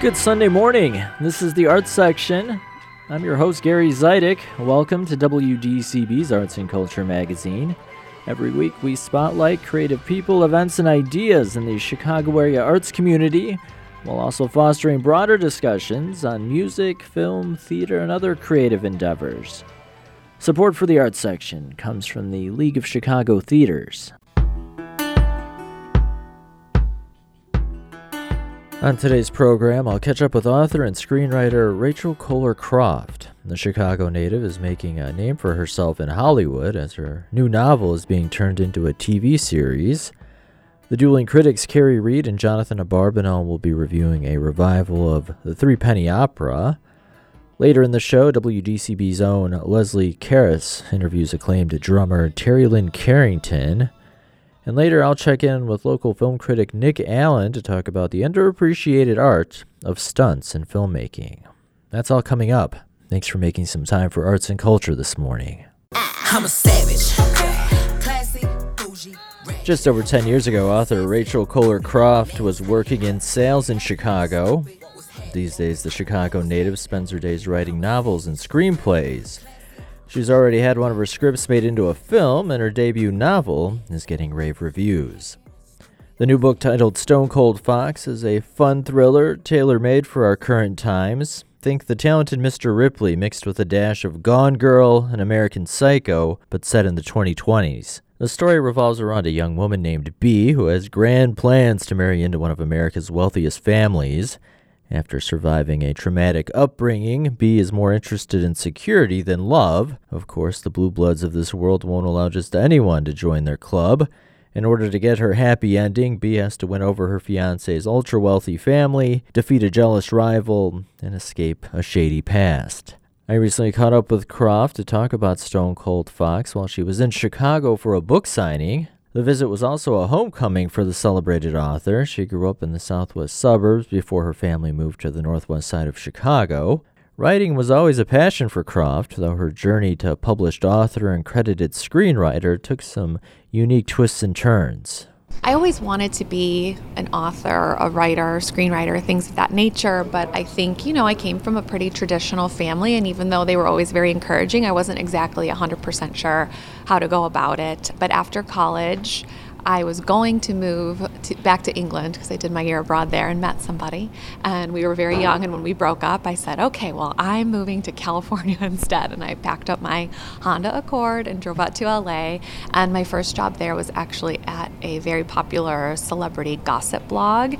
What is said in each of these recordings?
Good Sunday morning. This is the Arts Section. I'm your host, Gary Zidek. Welcome to WDCB's Arts and Culture magazine. Every week, we spotlight creative people, events, and ideas in the Chicago area arts community, while also fostering broader discussions on music, film, theater, and other creative endeavors. Support for the Arts Section comes from the League of Chicago Theaters. On today's program, I'll catch up with author and screenwriter Rachel Koller Croft. The Chicago native is making a name for herself in Hollywood as her new novel is being turned into a TV series. The dueling critics Kerry Reid and Jonathan Abarbanel will be reviewing a revival of the Three Penny Opera. Later in the show, WDCB's own Leslie Keros interviews acclaimed drummer Terri Lyne Carrington. And later, I'll check in with local film critic Nick Allen to talk about the underappreciated art of stunts in filmmaking. That's all coming up. Thanks for making some time for arts and culture this morning. I'm a savage. Just over 10 years ago, author Rachel Koller Croft was working in sales in Chicago. These days, the Chicago native spends her days writing novels and screenplays. She's already had one of her scripts made into a film, and her debut novel is getting rave reviews. The new book titled Stone Cold Fox is a fun thriller tailor made for our current times. Think the talented Mr. Ripley mixed with a dash of Gone Girl and American Psycho, but set in the 2020s. The story revolves around a young woman named B who has grand plans to marry into one of America's wealthiest families. After surviving a traumatic upbringing, B is more interested in security than love. Of course, the blue bloods of this world won't allow just anyone to join their club. In order to get her happy ending, B has to win over her fiance's ultra wealthy family, defeat a jealous rival, and escape a shady past. I recently caught up with Croft to talk about Stone Cold Fox while she was in Chicago for a book signing. The visit was also a homecoming for the celebrated author. She grew up in the southwest suburbs before her family moved to the northwest side of Chicago. Writing was always a passion for Croft, though her journey to published author and credited screenwriter took some unique twists and turns. I always wanted to be an author, a writer, screenwriter, things of that nature. But I think, you know, I came from a pretty traditional family, and even though they were always very encouraging, I wasn't exactly 100% sure how to go about it. But after college, I was going to move to, back to England because I did my year abroad there and met somebody. And we were very young. And when we broke up, I said, okay, well, I'm moving to California instead. And I packed up my Honda Accord and drove out to LA. And my first job there was actually at a very popular celebrity gossip blog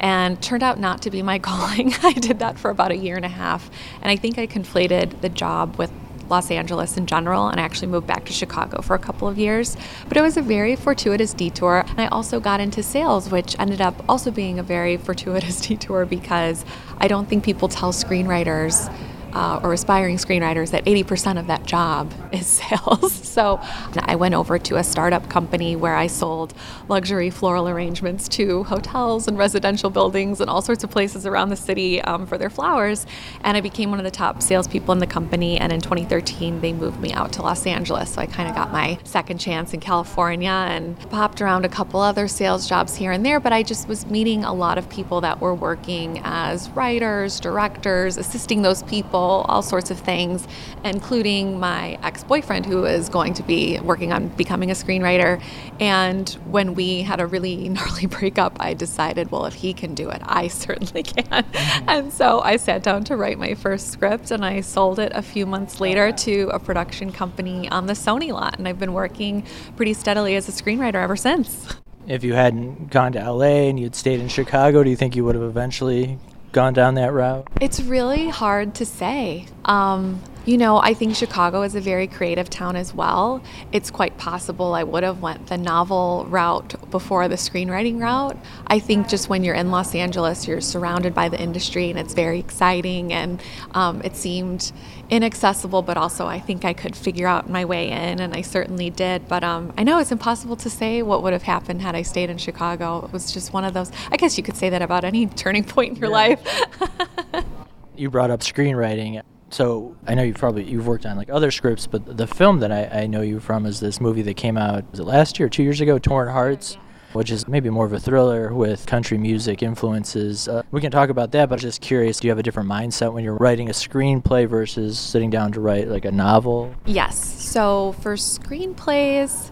and turned out not to be my calling. I did that for about a year and a half. And I think I conflated the job with Los Angeles in general, and I actually moved back to Chicago for a couple of years. But it was a very fortuitous detour. And I also got into sales, which ended up also being a very fortuitous detour because I don't think people tell screenwriters uh, or aspiring screenwriters that 80% of that job is sales. so I went over to a startup company where I sold luxury floral arrangements to hotels and residential buildings and all sorts of places around the city um, for their flowers. And I became one of the top salespeople in the company. And in 2013, they moved me out to Los Angeles. So I kind of got my second chance in California and popped around a couple other sales jobs here and there. But I just was meeting a lot of people that were working as writers, directors, assisting those people people, all sorts of things, including my ex boyfriend who is going to be working on becoming a screenwriter. And when we had a really gnarly breakup, I decided, well, if he can do it, I certainly can. Mm-hmm. And so I sat down to write my first script and I sold it a few months later to a production company on the Sony lot. And I've been working pretty steadily as a screenwriter ever since. If you hadn't gone to LA and you'd stayed in Chicago, do you think you would have eventually gone down that route? It's really hard to say. Um, you know, I think Chicago is a very creative town as well. It's quite possible I would have went the novel route before the screenwriting route. I think just when you're in Los Angeles, you're surrounded by the industry and it's very exciting and um, it seemed inaccessible, but also I think I could figure out my way in, and I certainly did. But um, I know it's impossible to say what would have happened had I stayed in Chicago. It was just one of those. I guess you could say that about any turning point in your yeah. life. you brought up screenwriting So I know you've probably you've worked on like other scripts, but the film that I, I know you from is this movie that came out was it last year, two years ago, Torn Hearts, which is maybe more of a thriller with country music influences. Uh, we can talk about that, but I'm just curious, do you have a different mindset when you're writing a screenplay versus sitting down to write like a novel? Yes. So for screenplays,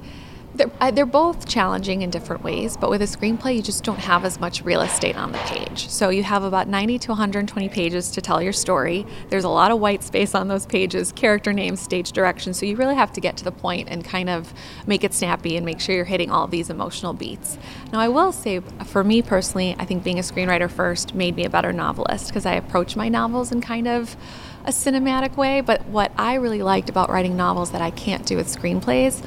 they're, they're both challenging in different ways, but with a screenplay, you just don't have as much real estate on the page. So you have about 90 to 120 pages to tell your story. There's a lot of white space on those pages, character names, stage direction. So you really have to get to the point and kind of make it snappy and make sure you're hitting all these emotional beats. Now, I will say, for me personally, I think being a screenwriter first made me a better novelist because I approach my novels in kind of a cinematic way. But what I really liked about writing novels that I can't do with screenplays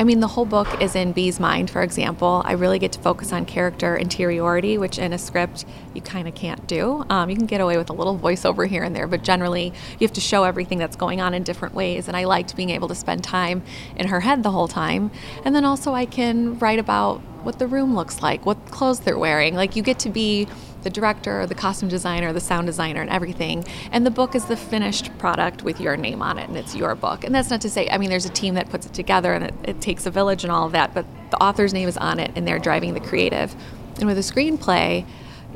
I mean, the whole book is in Bee's mind, for example. I really get to focus on character interiority, which in a script you kind of can't do. Um, you can get away with a little voiceover here and there, but generally you have to show everything that's going on in different ways. And I liked being able to spend time in her head the whole time. And then also, I can write about what the room looks like, what clothes they're wearing. Like, you get to be the director, the costume designer, the sound designer, and everything. And the book is the finished product with your name on it, and it's your book. And that's not to say, I mean, there's a team that puts it together and it, it takes a village and all of that, but the author's name is on it, and they're driving the creative. And with a screenplay,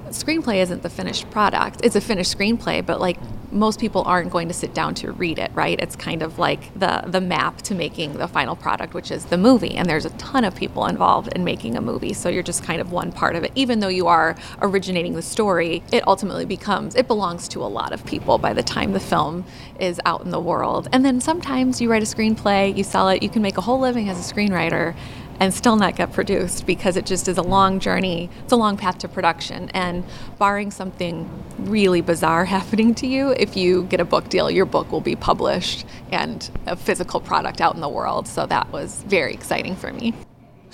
screenplay isn't the finished product. It's a finished screenplay, but like most people aren't going to sit down to read it, right? It's kind of like the the map to making the final product, which is the movie. And there's a ton of people involved in making a movie, so you're just kind of one part of it. Even though you are originating the story, it ultimately becomes it belongs to a lot of people by the time the film is out in the world. And then sometimes you write a screenplay, you sell it, you can make a whole living as a screenwriter and still not get produced because it just is a long journey. It's a long path to production. And barring something really bizarre happening to you, if you get a book deal, your book will be published and a physical product out in the world. So that was very exciting for me.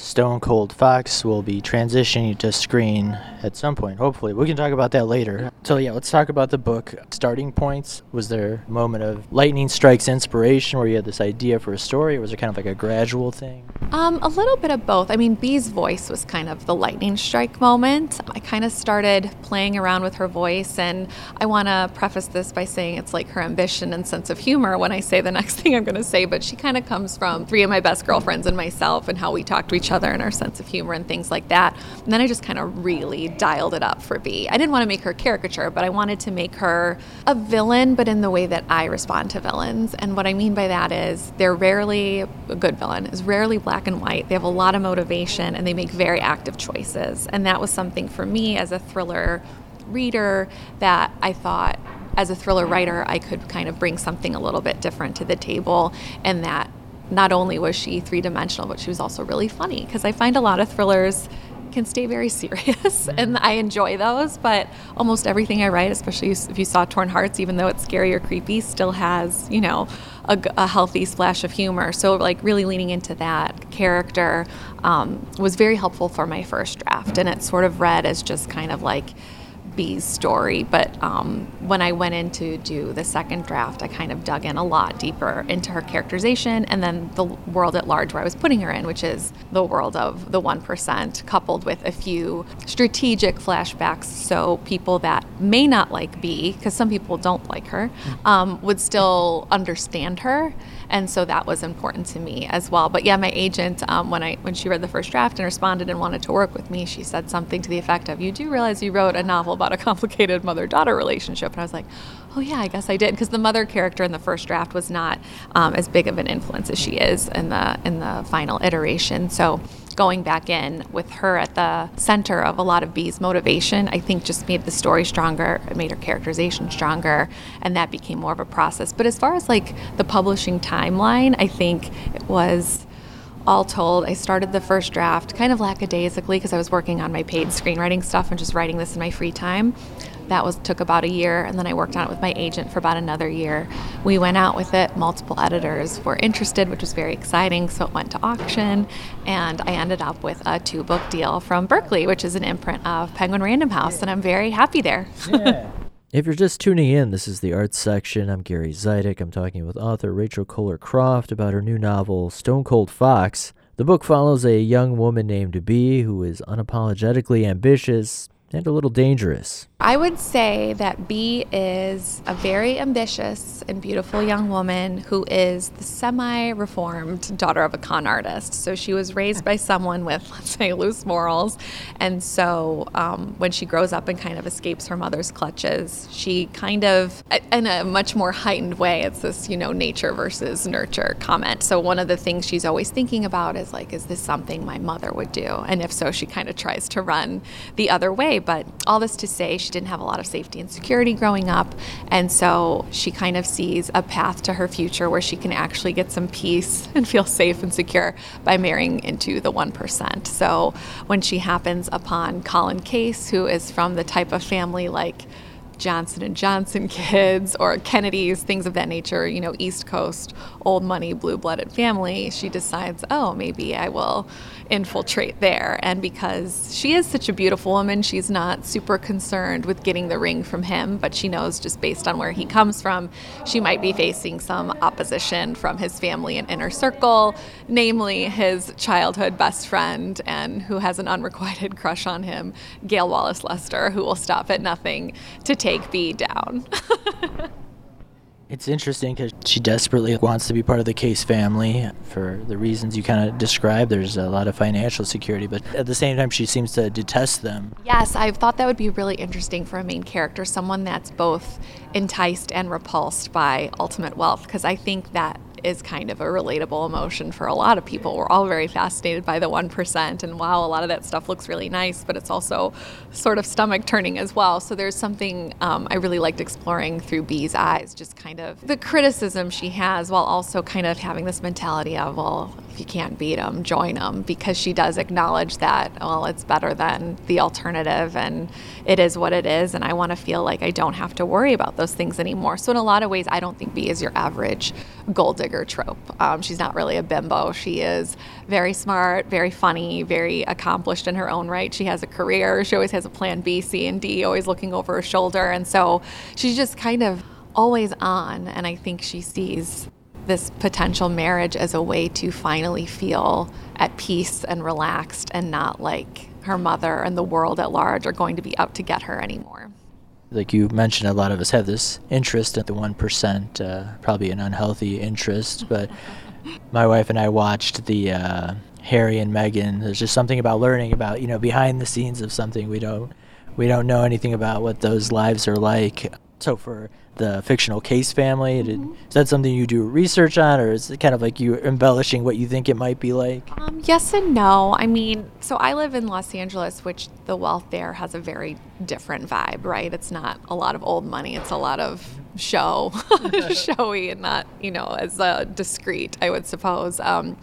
Stone Cold Fox will be transitioning to screen at some point, hopefully. We can talk about that later. So, yeah, let's talk about the book. Starting points. Was there a moment of lightning strikes inspiration where you had this idea for a story, or was it kind of like a gradual thing? Um, a little bit of both. I mean, Bee's voice was kind of the lightning strike moment. I kind of started playing around with her voice, and I want to preface this by saying it's like her ambition and sense of humor when I say the next thing I'm going to say, but she kind of comes from three of my best girlfriends and myself and how we talk to each other and our sense of humor and things like that. And then I just kind of really dialed it up for Bee. I didn't want to make her caricature, but I wanted to make her a villain, but in the way that I respond to villains. And what I mean by that is they're rarely a good villain, is rarely black and white. They have a lot of motivation and they make very active choices. And that was something for me as a thriller reader that I thought as a thriller writer, I could kind of bring something a little bit different to the table, and that not only was she three dimensional, but she was also really funny because I find a lot of thrillers can stay very serious and I enjoy those, but almost everything I write, especially if you saw Torn Hearts, even though it's scary or creepy, still has, you know, a, a healthy splash of humor. So, like, really leaning into that character um, was very helpful for my first draft. And it sort of read as just kind of like, Bee's story, but um, when I went in to do the second draft, I kind of dug in a lot deeper into her characterization and then the world at large where I was putting her in, which is the world of the 1%, coupled with a few strategic flashbacks so people that may not like B, because some people don't like her, mm. um, would still understand her and so that was important to me as well. But yeah, my agent, um, when I when she read the first draft and responded and wanted to work with me, she said something to the effect of, "You do realize you wrote a novel about a complicated mother-daughter relationship?" And I was like, "Oh yeah, I guess I did," because the mother character in the first draft was not um, as big of an influence as she is in the in the final iteration. So going back in with her at the center of a lot of Bee's motivation, I think just made the story stronger, it made her characterization stronger, and that became more of a process. But as far as like the publishing timeline, I think it was all told, I started the first draft kind of lackadaisically because I was working on my paid screenwriting stuff and just writing this in my free time that was took about a year and then i worked on it with my agent for about another year we went out with it multiple editors were interested which was very exciting so it went to auction and i ended up with a two book deal from Berkley, which is an imprint of penguin random house and i'm very happy there yeah. If you're just tuning in, this is the arts section. I'm Gary Zidek. I'm talking with author Rachel Koller Croft about her new novel, Stone Cold Fox. The book follows a young woman named Bee who is unapologetically ambitious, and a little dangerous. I would say that B is a very ambitious and beautiful young woman who is the semi reformed daughter of a con artist. So she was raised by someone with, let's say, loose morals. And so um, when she grows up and kind of escapes her mother's clutches, she kind of, in a much more heightened way, it's this, you know, nature versus nurture comment. So one of the things she's always thinking about is like, is this something my mother would do? And if so, she kind of tries to run the other way. But all this to say, she didn't have a lot of safety and security growing up. And so she kind of sees a path to her future where she can actually get some peace and feel safe and secure by marrying into the 1%. So when she happens upon Colin Case, who is from the type of family like, Johnson and Johnson kids or Kennedys, things of that nature, you know, East Coast, old money, blue-blooded family, she decides, "Oh, maybe I will infiltrate there. And because she is such a beautiful woman, she's not super concerned with getting the ring from him, but she knows just based on where he comes from, she might be facing some opposition from his family and inner circle, namely his childhood best friend and who has an unrequited crush on him, Gail Wallace Lester, who will stop at nothing to take B down. It's interesting because she desperately wants to be part of the Case family for the reasons you kind of described. There's a lot of financial security, but at the same time, she seems to detest them. Yes, I thought that would be really interesting for a main character, someone that's both enticed and repulsed by ultimate wealth, because I think that is kind of a relatable emotion for a lot of people. We're all very fascinated by the 1%, and wow, a lot of that stuff looks really nice, but it's also sort of stomach turning as well. So there's something um, I really liked exploring through Bee's eyes, just kind of the criticism she has, while also kind of having this mentality of, well, if you can't beat them, join them, because she does acknowledge that, well, it's better than the alternative, and it is what it is, and I want to feel like I don't have to worry about those things anymore. So in a lot of ways, I don't think B is your average gold digger trope. Um, she's not really a bimbo. She is very smart, very funny, very accomplished in her own right. She has a career. She always has a plan B, C, and D, always looking over her shoulder. And so she's just kind of always on. And I think she sees this potential marriage as a way to finally feel at peace and relaxed and not like her mother and the world at large are going to be out to get her anymore like you mentioned, a lot of us have this interest in the 1%, uh, probably an unhealthy interest. But my wife and I watched the uh, Harry and Meghan. There's just something about learning about, you know, behind the scenes of something we don't we don't know anything about what those lives are like. So for the fictional case family, did, mm-hmm. is that something you do research on, or is it kind of like you embellishing what you think it might be like? Um, yes and no. I mean, so I live in Los Angeles, which the wealth there has a very different vibe, right? It's not a lot of old money. It's a lot of show, showy and not, you know, as uh, discreet, I would suppose. Um,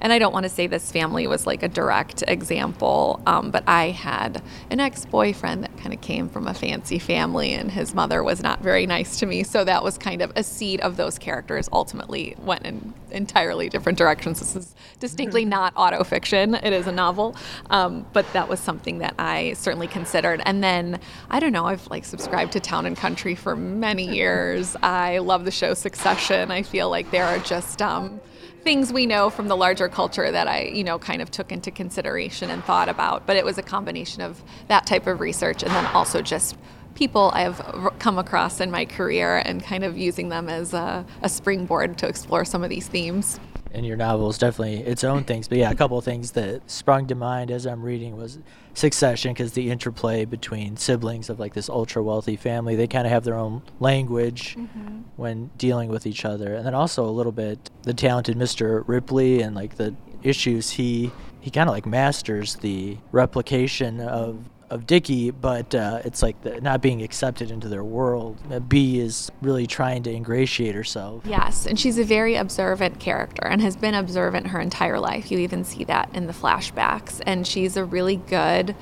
and I don't want to say this family was like a direct example, um, but I had an ex boyfriend that kind of came from a fancy family, and his mother was not very nice to me. So that was kind of a seed of those characters ultimately went in entirely different directions. This is distinctly not auto fiction, it is a novel. Um, but that was something that I certainly considered. And then, I don't know, I've like subscribed to Town and Country for many years years. I love the show Succession. I feel like there are just um, things we know from the larger culture that I, you know, kind of took into consideration and thought about. But it was a combination of that type of research and then also just people I've come across in my career and kind of using them as a, a springboard to explore some of these themes in your novel is definitely its own things. But yeah, a couple of things that sprung to mind as I'm reading was Succession, because the interplay between siblings of like this ultra wealthy family, they kind of have their own language mm-hmm. when dealing with each other, and then also a little bit the talented Mr. Ripley and like the issues he he kind of like masters the replication of of Dickie, but uh, it's like the, not being accepted into their world. Uh, B is really trying to ingratiate herself. Yes, and she's a very observant character and has been observant her entire life. You even see that in the flashbacks. And she's a really good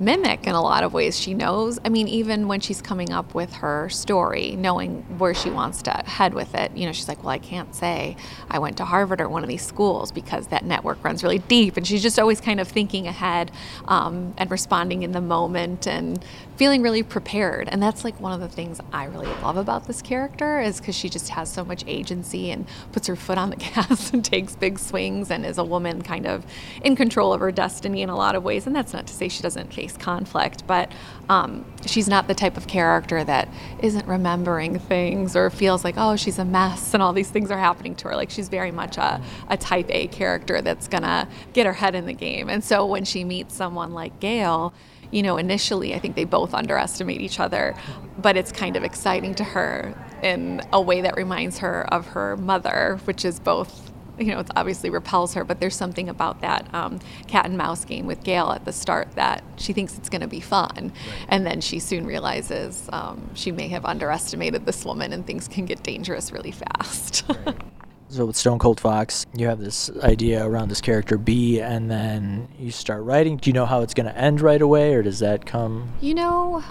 mimic in a lot of ways. She knows, I mean, even when she's coming up with her story, knowing where she wants to head with it, you know, she's like, well, I can't say I went to Harvard or one of these schools because that network runs really deep. And she's just always kind of thinking ahead um, and responding in the moment and feeling really prepared. And that's like one of the things I really love about this character is because she just has so much agency and puts her foot on the gas and takes big swings and is a woman kind of in control of her destiny in a lot of ways. And that's not to say she doesn't face conflict, but um, she's not the type of character that isn't remembering things or feels like, oh, she's a mess and all these things are happening to her. Like she's very much a, a type A character that's gonna get her head in the game. And so when she meets someone like Gail, you know, initially I think they both underestimate each other, but it's kind of exciting to her in a way that reminds her of her mother, which is both you know, it obviously repels her, but there's something about that um, cat and mouse game with Gail at the start that she thinks it's going to be fun. Right. And then she soon realizes um, she may have underestimated this woman and things can get dangerous really fast. right. So with Stone Cold Fox, you have this idea around this character B, and then you start writing. Do you know how it's going to end right away, or does that come? You know,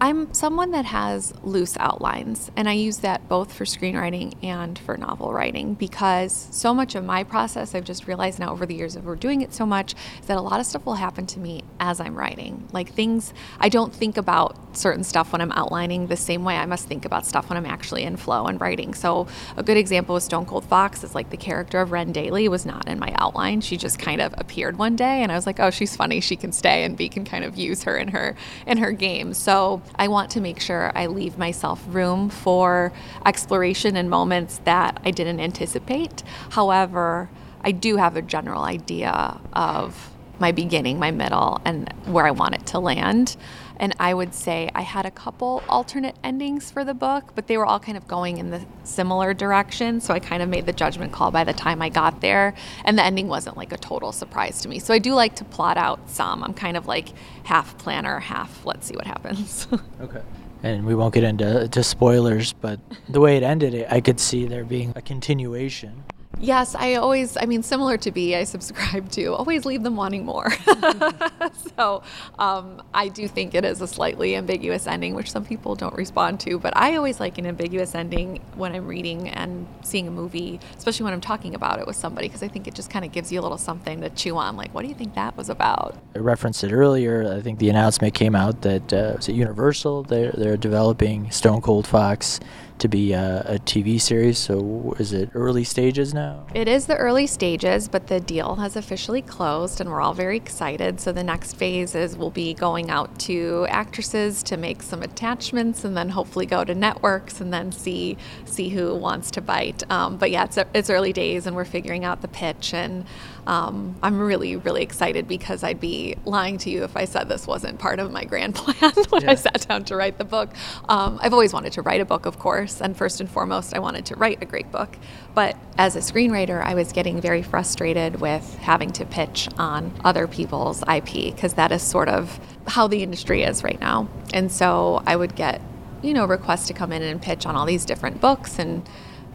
I'm someone that has loose outlines, and I use that both for screenwriting and for novel writing because so much of my process, I've just realized now over the years of we're doing it so much, is that a lot of stuff will happen to me as I'm writing. Like things, I don't think about certain stuff when I'm outlining the same way I must think about stuff when I'm actually in flow and writing. So, a good example with Stone Cold Fox is like the character of Ren Daly was not in my outline. She just kind of appeared one day, and I was like, oh, she's funny, she can stay, and B can kind of use her in her in her game. So, I want to make sure I leave myself room for exploration in moments that I didn't anticipate. However, I do have a general idea of my beginning, my middle, and where I want it to land. And I would say I had a couple alternate endings for the book, but they were all kind of going in the similar direction. So I kind of made the judgment call by the time I got there. And the ending wasn't like a total surprise to me. So I do like to plot out some. I'm kind of like half planner, half let's see what happens. okay. And we won't get into uh, to spoilers, but the way it ended, I could see there being a continuation. Yes, I always, I mean, similar to B, I subscribe to always leave them wanting more. so um, I do think it is a slightly ambiguous ending, which some people don't respond to. But I always like an ambiguous ending when I'm reading and seeing a movie, especially when I'm talking about it with somebody, because I think it just kind of gives you a little something to chew on. Like, what do you think that was about? I referenced it earlier. I think the announcement came out that uh, was it Universal? They're, they're developing Stone Cold Fox to be a, a, TV series. So is it early stages now? It is the early stages, but the deal has officially closed, and we're all very excited. So the next phase is we'll be going out to actresses to make some attachments, and then hopefully go to networks, and then see see who wants to bite. Um, but yeah, it's it's early days, and we're figuring out the pitch and um, I'm really, really excited because I'd be lying to you if I said this wasn't part of my grand plan when yeah. I sat down to write the book. Um, I've always wanted to write a book, of course, and first and foremost, I wanted to write a great book. But as a screenwriter, I was getting very frustrated with having to pitch on other people's IP because that is sort of how the industry is right now. And so I would get, you know, requests to come in and pitch on all these different books and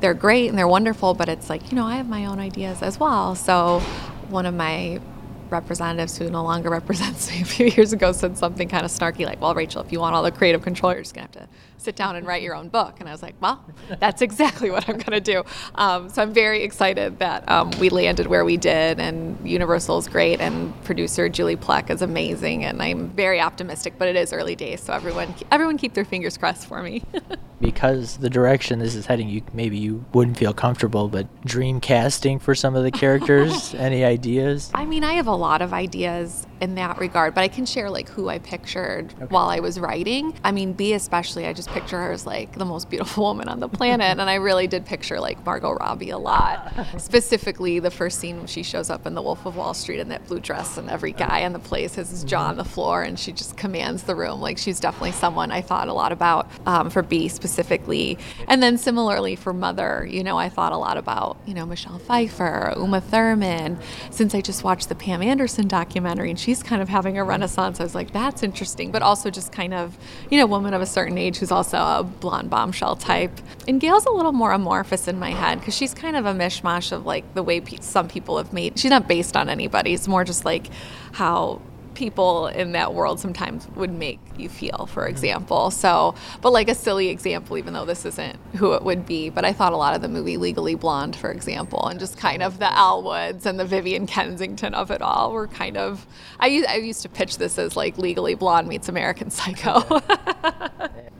they're great and they're wonderful, but it's like, you know, I have my own ideas as well. So one of my representatives who no longer represents me a few years ago said something kind of snarky like, well, Rachel, if you want all the creative control, you're just going to have to sit down and write your own book. And I was like, well, that's exactly what I'm going to do. Um, so I'm very excited that um, we landed where we did, and Universal is great, and producer Julie Plec is amazing, and I'm very optimistic. But it is early days, so everyone everyone keep their fingers crossed for me. because the direction this is heading, you maybe you wouldn't feel comfortable, but dream casting for some of the characters. any ideas? I mean, I have a lot of ideas in that regard, but I can share like who I pictured okay. while I was writing. I mean, B especially, I just picture her as like the most beautiful woman on the planet, and I really did picture like Margot Robbie a lot. Specifically, the first scene when she shows up in The Wolf of Wall Street in that blue dress, and every guy in the place has his jaw on the floor, and she just commands the room. Like she's definitely someone I thought a lot about um, for B specifically, and then similarly for Mother. You know, I thought a lot about you know Michelle Pfeiffer, Uma Thurman. Since I just watched the Pam Anderson documentary, and she she's kind of having a renaissance. I was like, that's interesting, but also just kind of, you know, woman of a certain age who's also a blonde bombshell type. And Gail's a little more amorphous in my head because she's kind of a mishmash of like the way pe- some people have made. She's not based on anybody. It's more just like how people in that world sometimes would make you feel, for example. So, but like a silly example, even though this isn't who it would be, but I thought a lot of the movie Legally Blonde, for example, and just kind of the Elle Woods and the Vivian Kensington of it all were kind of. I used, I used to pitch this as like Legally Blonde meets American Psycho.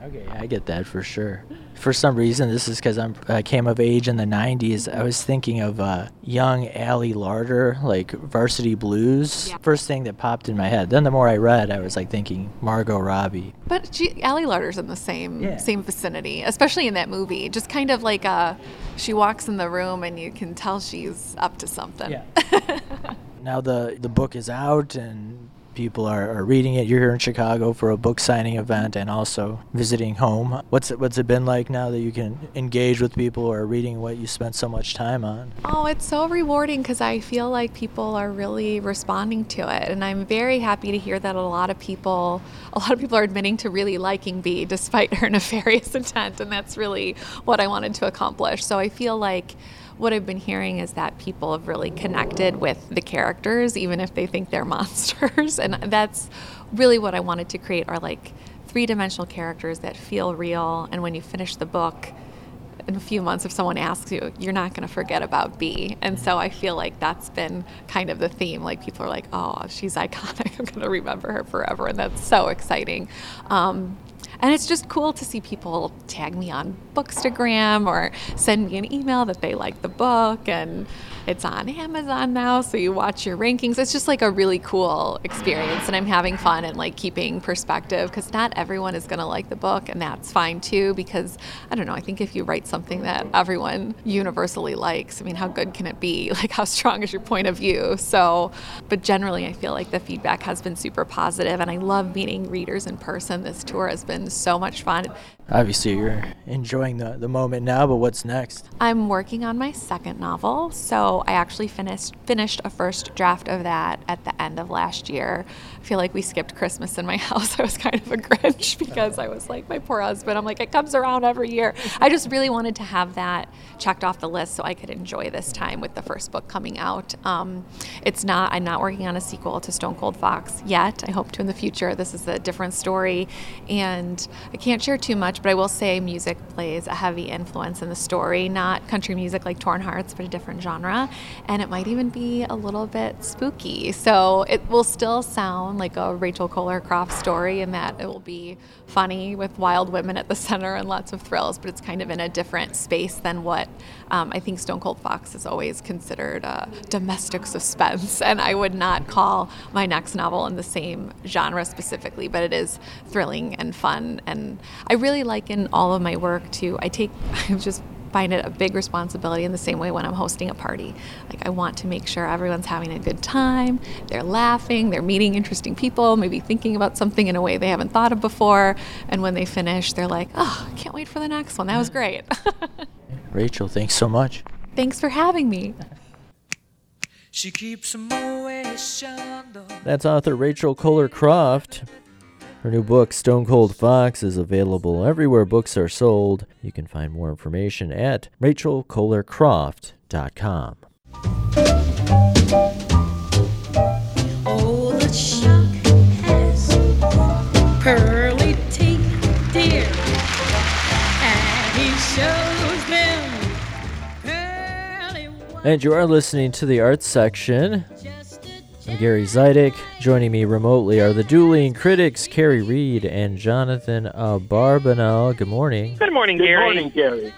okay, I get that for sure for some reason, this is because I came of age in the 90s. I was thinking of uh, young Ali Larter, like Varsity Blues. Yeah. First thing that popped in my head. Then the more I read, I was like thinking Margot Robbie. But she, Ali Larter's in the same yeah. same vicinity, especially in that movie. Just kind of like a, uh, she walks in the room and you can tell she's up to something. Yeah. now the the book is out and people are, are reading it. You're here in Chicago for a book signing event and also visiting home. What's it, what's it been like now that you can engage with people are reading what you spent so much time on? Oh, it's so rewarding because I feel like people are really responding to it, and I'm very happy to hear that a lot of people, a lot of people are admitting to really liking Bee despite her nefarious intent, and that's really what I wanted to accomplish. So I feel like what I've been hearing is that people have really connected with the characters, even if they think they're monsters. and that's really what I wanted to create are like three dimensional characters that feel real. And when you finish the book, in a few months, if someone asks you, you're not going to forget about B. And so I feel like that's been kind of the theme. Like people are like, oh, she's iconic. I'm going to remember her forever. And that's so exciting. Um, and it's just cool to see people tag me on Bookstagram or send me an email that they like the book. And it's on Amazon now, so you watch your rankings. It's just like a really cool experience. And I'm having fun and like keeping perspective because not everyone is going to like the book. And that's fine too, because I don't know, I think if you write something that everyone universally likes, I mean, how good can it be? Like, how strong is your point of view? So, but generally, I feel like the feedback has been super positive, and I love meeting readers in person. This tour has been so much fun. Obviously, you're enjoying the, the moment now, but what's next? I'm working on my second novel. So I actually finished finished a first draft of that at the end of last year. I feel like we skipped Christmas in my house. I was kind of a Grinch because I was like, my poor husband. I'm like, it comes around every year. I just really wanted to have that checked off the list so I could enjoy this time with the first book coming out. Um, it's not, I'm not working on a sequel to Stone Cold Fox yet. I hope to in the future. This is a different story. And I can't share too much, but I will say music plays a heavy influence in the story. Not country music like Torn Hearts, but a different genre. And it might even be a little bit spooky. So it will still sound like a Rachel Koller Croft story in that it will be funny with wild women at the center and lots of thrills, but it's kind of in a different space than what um, I think Stone Cold Fox is always considered a domestic suspense. And I would not call my next novel in the same genre specifically, but it is thrilling and fun. And I really like in all of my work to, I take, I'm just find it a big responsibility in the same way when I'm hosting a party. Like, I want to make sure everyone's having a good time, they're laughing, they're meeting interesting people, maybe thinking about something in a way they haven't thought of before. And when they finish, they're like, oh, I can't wait for the next one. That was great. Rachel, thanks so much. Thanks for having me. That's author Rachel Koller Croft. Her new book, Stone Cold Fox, is available everywhere books are sold. You can find more information at rachelkollercroft.com. Oh, the shark has pearly teeth, dear, and he shows them And you are listening to the arts section. I'm Gary Zidek. Joining me remotely are the dueling critics, Kerry Reid and Jonathan Abarbanel. Good morning. Good morning, Gary. Good morning, Gary.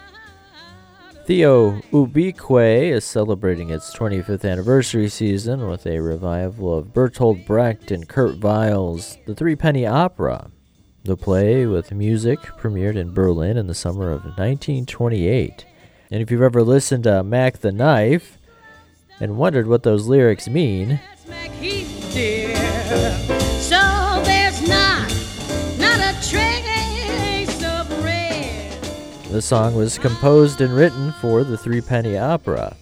Theo Ubique is celebrating its 25th anniversary season with a revival of Bertolt Brecht and Kurt Weill's The Three Penny Opera. The play, with music, premiered in Berlin in the summer of 1928. And if you've ever listened to Mack the Knife and wondered what those lyrics mean, so there's not, not a trace of red. The song was composed and written for the Three Penny Opera.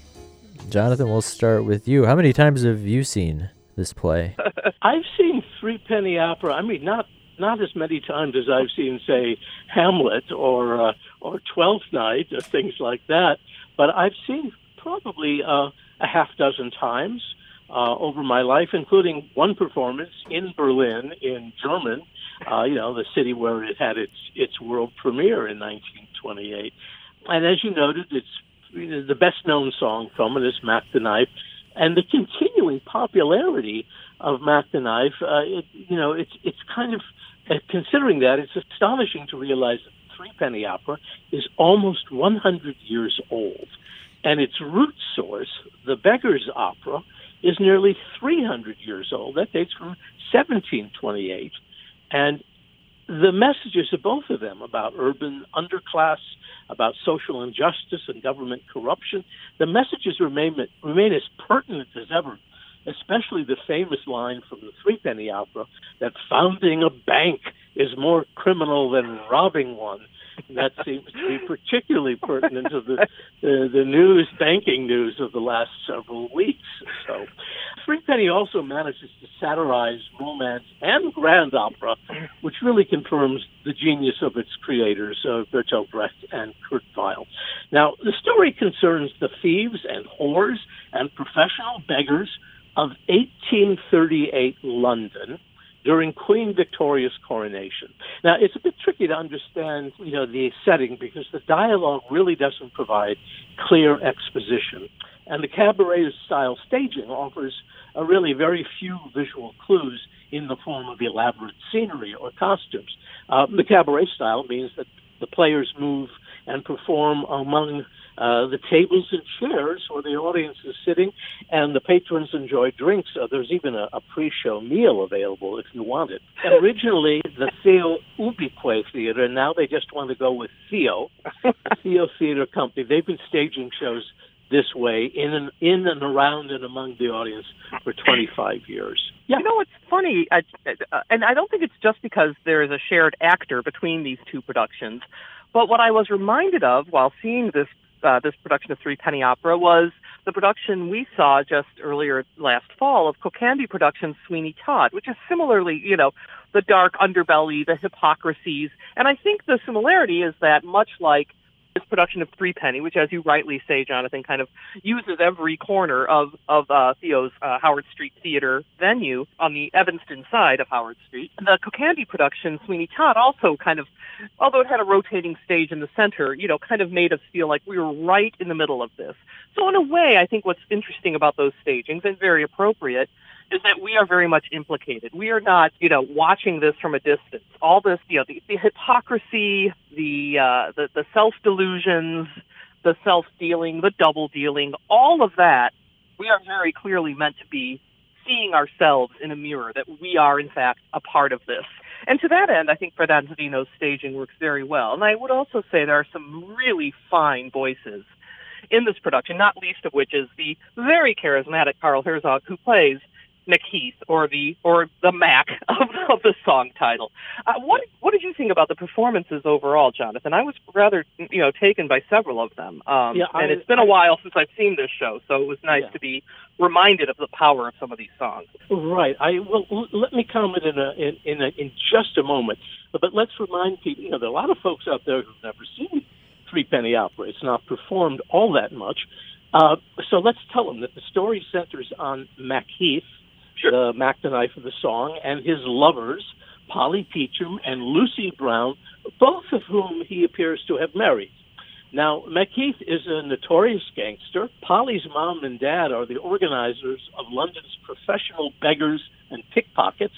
Jonathan, we'll start with you. How many times have you seen this play? I've seen Three Penny Opera. I mean, not not as many times as I've seen, say, Hamlet or uh, or Twelfth Night or things like that. But I've seen probably uh, a half dozen times uh, over my life, including one performance in Berlin in German uh, you know, the city where it had its its world premiere in 1928. And as you noted, it's the best known song from it is Mack the Knife, and the continuing popularity of Mack the Knife. Uh, it, you know, it's it's kind of uh, considering that it's astonishing to realize that the Three Penny Opera is almost 100 years old, and its root source, the Beggars Opera, is nearly 300 years old. That dates from 1728, and the messages of both of them about urban underclass, about social injustice and government corruption, the messages remain remain as pertinent as ever especially the famous line from the Three Penny Opera that founding a bank is more criminal than robbing one. That seems to be particularly pertinent to the, the the news, banking news of the last several weeks. So, Penny also manages to satirize romance and grand opera, which really confirms the genius of its creators, uh, Bertolt Brecht and Kurt Weill. Now, the story concerns the thieves and whores and professional beggars of 1838 London during Queen Victoria's coronation. Now, it's a bit tricky to understand, you know, the setting because the dialogue really doesn't provide clear exposition, and the cabaret-style staging offers a really very few visual clues in the form of elaborate scenery or costumes. Uh, the cabaret style means that the players move and perform among uh, the tables and chairs where the audience is sitting, and the patrons enjoy drinks. Uh, there's even a, a pre-show meal available if you want it. Originally, the Theo Ubique Theater, now they just want to go with Theo, Theo Theater Company. They've been staging shows this way in and in and around and among the audience for 25 years. Yeah. You know what's funny, uh, and I don't think it's just because there is a shared actor between these two productions, but what I was reminded of while seeing this uh, this production of Three Penny Opera was the production we saw just earlier last fall of Kokandy Productions Sweeney Todd, which is similarly, you know, the dark underbelly, the hypocrisies. And I think the similarity is that much like this production of Three Penny, which, as you rightly say, Jonathan, kind of uses every corner of of uh, Theo's uh, Howard Street Theater venue on the Evanston side of Howard Street. The Kokandy production, Sweeney Todd, also kind of, although it had a rotating stage in the center, you know, kind of made us feel like we were right in the middle of this. So, in a way, I think what's interesting about those stagings and very appropriate is that we are very much implicated. We are not, you know, watching this from a distance. All this, you know, the, the hypocrisy, the, uh, the the self delusions, the self dealing, the double dealing, all of that, we are very clearly meant to be seeing ourselves in a mirror. That we are, in fact, a part of this. And to that end, I think Fred Anzevino's staging works very well. And I would also say there are some really fine voices in this production, not least of which is the very charismatic Carl Herzog, who plays MacHeath or the or the Mac of, of the song title. Uh, what what did you think about the performances overall, Jonathan? I was rather you know taken by several of them. Um, yeah, and I, it's been a while since I've seen this show, so it was nice yeah. to be reminded of the power of some of these songs. Right. I well let me comment in a in in, a, in just a moment, but let's remind people. You know, there are a lot of folks out there who've never seen Three Penny Opera. It's not performed all that much. Uh, so let's tell them that the story centers on MacHeath, sure. the Mack the Knife of the song, and his lovers, Polly Peachum and Lucy Brown, both of whom he appears to have married. Now, MacHeath is a notorious gangster. Polly's mom and dad are the organizers of London's professional beggars and pickpockets,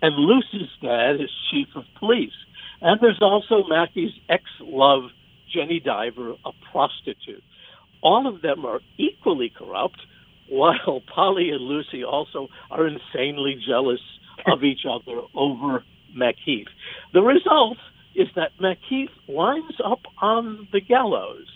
and Lucy's dad is chief of police. And there's also Mackie's ex-love, Jenny Diver, a prostitute. All of them are equally corrupt, while Polly and Lucy also are insanely jealous of each other over MacHeath. The result is that MacHeath winds up on the gallows.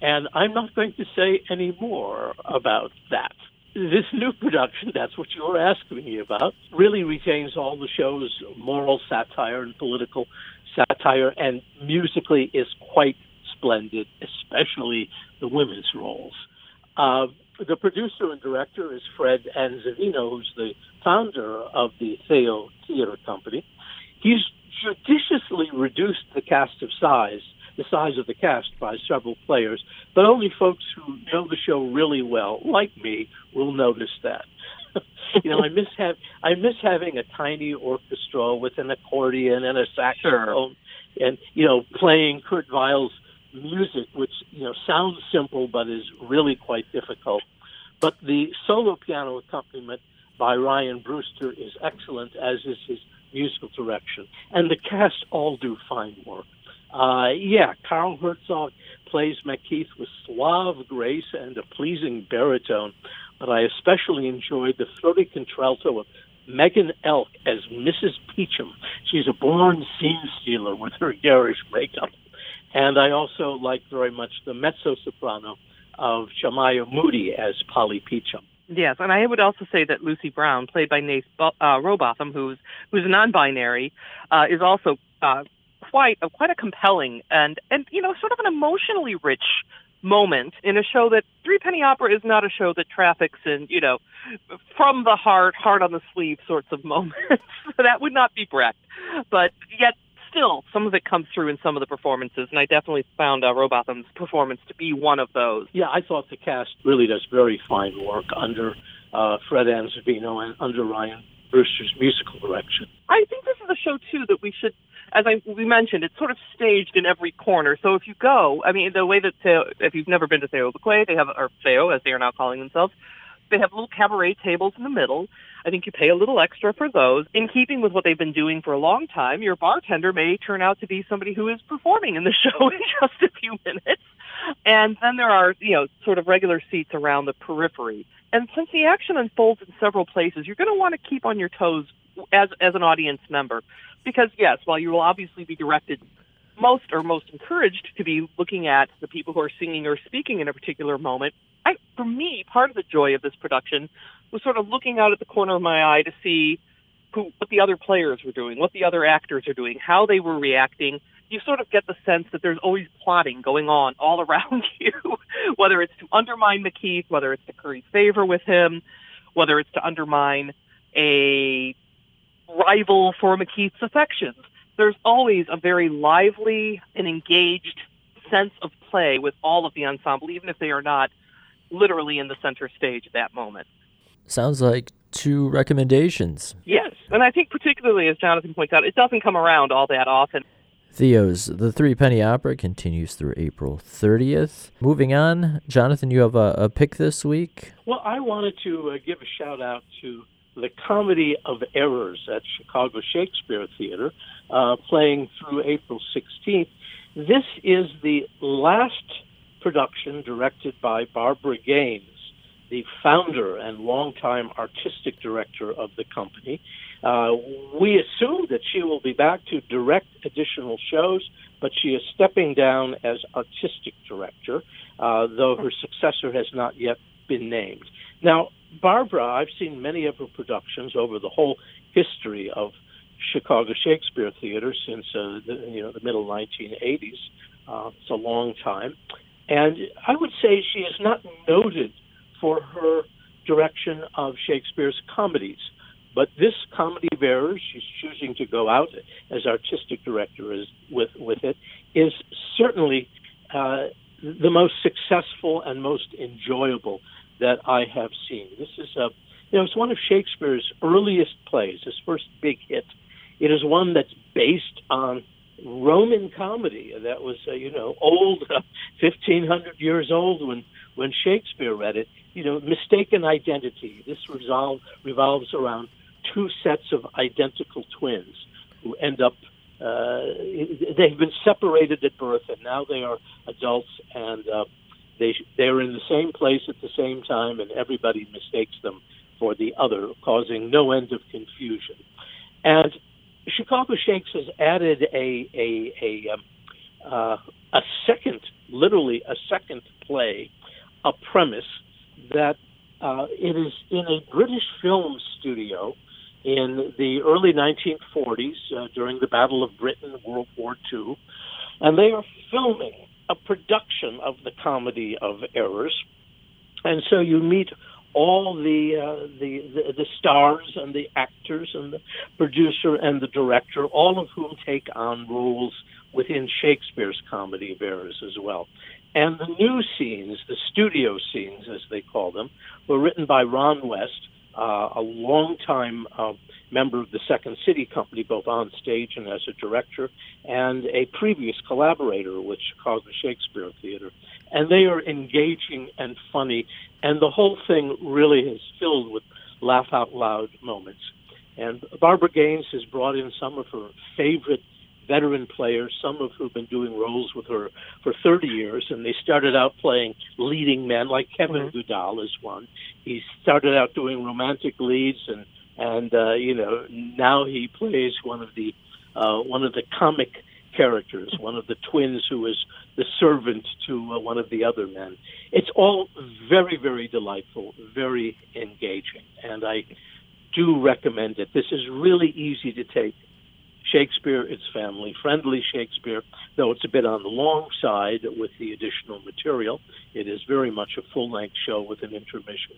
And I'm not going to say any more about that. This new production, that's what you're asking me about, really retains all the show's moral satire and political satire, and musically is quite splendid, especially the women's roles. Uh, the producer and director is Fred Anzevino, who's the founder of the Theo Theater Company. He's judiciously reduced the cast of size, the size of the cast by several players, but only folks who know the show really well, like me, will notice that. you know, I miss have I miss having a tiny orchestra with an accordion and a saxophone, sure. and you know, playing Kurt Weill's music, which you know sounds simple but is really quite difficult. But the solo piano accompaniment by Ryan Brewster is excellent, as is his musical direction, and the cast all do fine work. Uh, yeah, Carl Herzog plays MacHeath with suave grace and a pleasing baritone, but I especially enjoyed the throaty contralto of Megan Elk as Mrs. Peachum. She's a born scene stealer with her garish makeup. And I also like very much the mezzo soprano of Jemiah Moody as Polly Peachum. Yes, and I would also say that Lucy Brown, played by Nace uh, Rowbotham, who's who's non-binary, uh, is also uh, quite a, quite a compelling and and you know sort of an emotionally rich moment in a show that Three Penny Opera is not a show that traffics in you know from the heart, heart on the sleeve sorts of moments. that would not be Brecht, but yet still, some of it comes through in some of the performances, and I definitely found uh, Rowbotham's performance to be one of those. Yeah, I thought the cast really does very fine work under uh, Fred Anzevino and under Ryan Brewster's musical direction. I think this is a show too that we should, as I we mentioned, it's sort of staged in every corner. So if you go, I mean, the way that Theo, if you've never been to Theo Ubique, they have or Theo as they are now calling themselves, they have little cabaret tables in the middle I think you pay a little extra for those. In keeping with what they've been doing for a long time, your bartender may turn out to be somebody who is performing in the show in just a few minutes. And then there are, you know, sort of regular seats around the periphery. And since the action unfolds in several places, you're going to want to keep on your toes as as an audience member, because yes, while you will obviously be directed most or most encouraged to be looking at the people who are singing or speaking in a particular moment. I, for me, part of the joy of this production was sort of looking out at the corner of my eye to see who, what the other players were doing, what the other actors are doing, how they were reacting. You sort of get the sense that there's always plotting going on all around you, whether it's to undermine MacHeath, whether it's to curry favor with him, whether it's to undermine a rival for MacHeath's affections. There's always a very lively and engaged sense of play with all of the ensemble, even if they are not literally in the center stage at that moment. Sounds like two recommendations. Yes, and I think particularly as Jonathan points out, it doesn't come around all that often. Theo's The Threepenny Opera continues through April 30th. Moving on, Jonathan, you have a, a pick this week? Well, I wanted to uh, give a shout out to the Comedy of Errors at Chicago Shakespeare Theater, uh, playing through April 16th. This is the last production directed by Barbara Gaines the founder and longtime artistic director of the company. Uh, we assume that she will be back to direct additional shows, but she is stepping down as artistic director, uh, though her successor has not yet been named. Now, Barbara, I've seen many of her productions over the whole history of Chicago Shakespeare Theater since uh, the, you know the middle 1980s. Uh, it's a long time, and I would say she is not noted for her direction of Shakespeare's comedies. But this comedy of errors, she's choosing to go out as artistic director is, with, with it, is certainly uh, the most successful and most enjoyable that I have seen. This is a, you know, it's one of Shakespeare's earliest plays, his first big hit. It is one that's based on Roman comedy that was, uh, you know, old, uh, 1500 years old when when Shakespeare read it you know, mistaken identity. This resolve, revolves around two sets of identical twins who end up. Uh, they've been separated at birth, and now they are adults, and uh, they they're in the same place at the same time, and everybody mistakes them for the other, causing no end of confusion. And Chicago Shakes has added a a a um, uh, a second, literally a second play, a premise that uh, it is in a British film studio in the early 1940s uh, during the Battle of Britain, World War II, and they are filming a production of the Comedy of Errors. And so you meet all the, uh, the, the stars and the actors and the producer and the director, all of whom take on roles within Shakespeare's Comedy of Errors as well. And the new scenes, the studio scenes as they call them, were written by Ron West, uh, a longtime uh, member of the Second City Company, both on stage and as a director, and a previous collaborator with Chicago Shakespeare Theater. And they are engaging and funny, and the whole thing really is filled with laugh out loud moments. And Barbara Gaines has brought in some of her favorite veteran players, some of who've been doing roles with her for 30 years, and they started out playing leading men, like Kevin mm-hmm. Gudahl is one. He started out doing romantic leads, and and uh, you know now he plays one of the uh, one of the comic characters, one of the twins who is the servant to uh, one of the other men. It's all very, very delightful, very engaging, and I do recommend it. This is really easy to take. Shakespeare, it's family friendly Shakespeare, though it's a bit on the long side with the additional material. It is very much a full length show with an intermission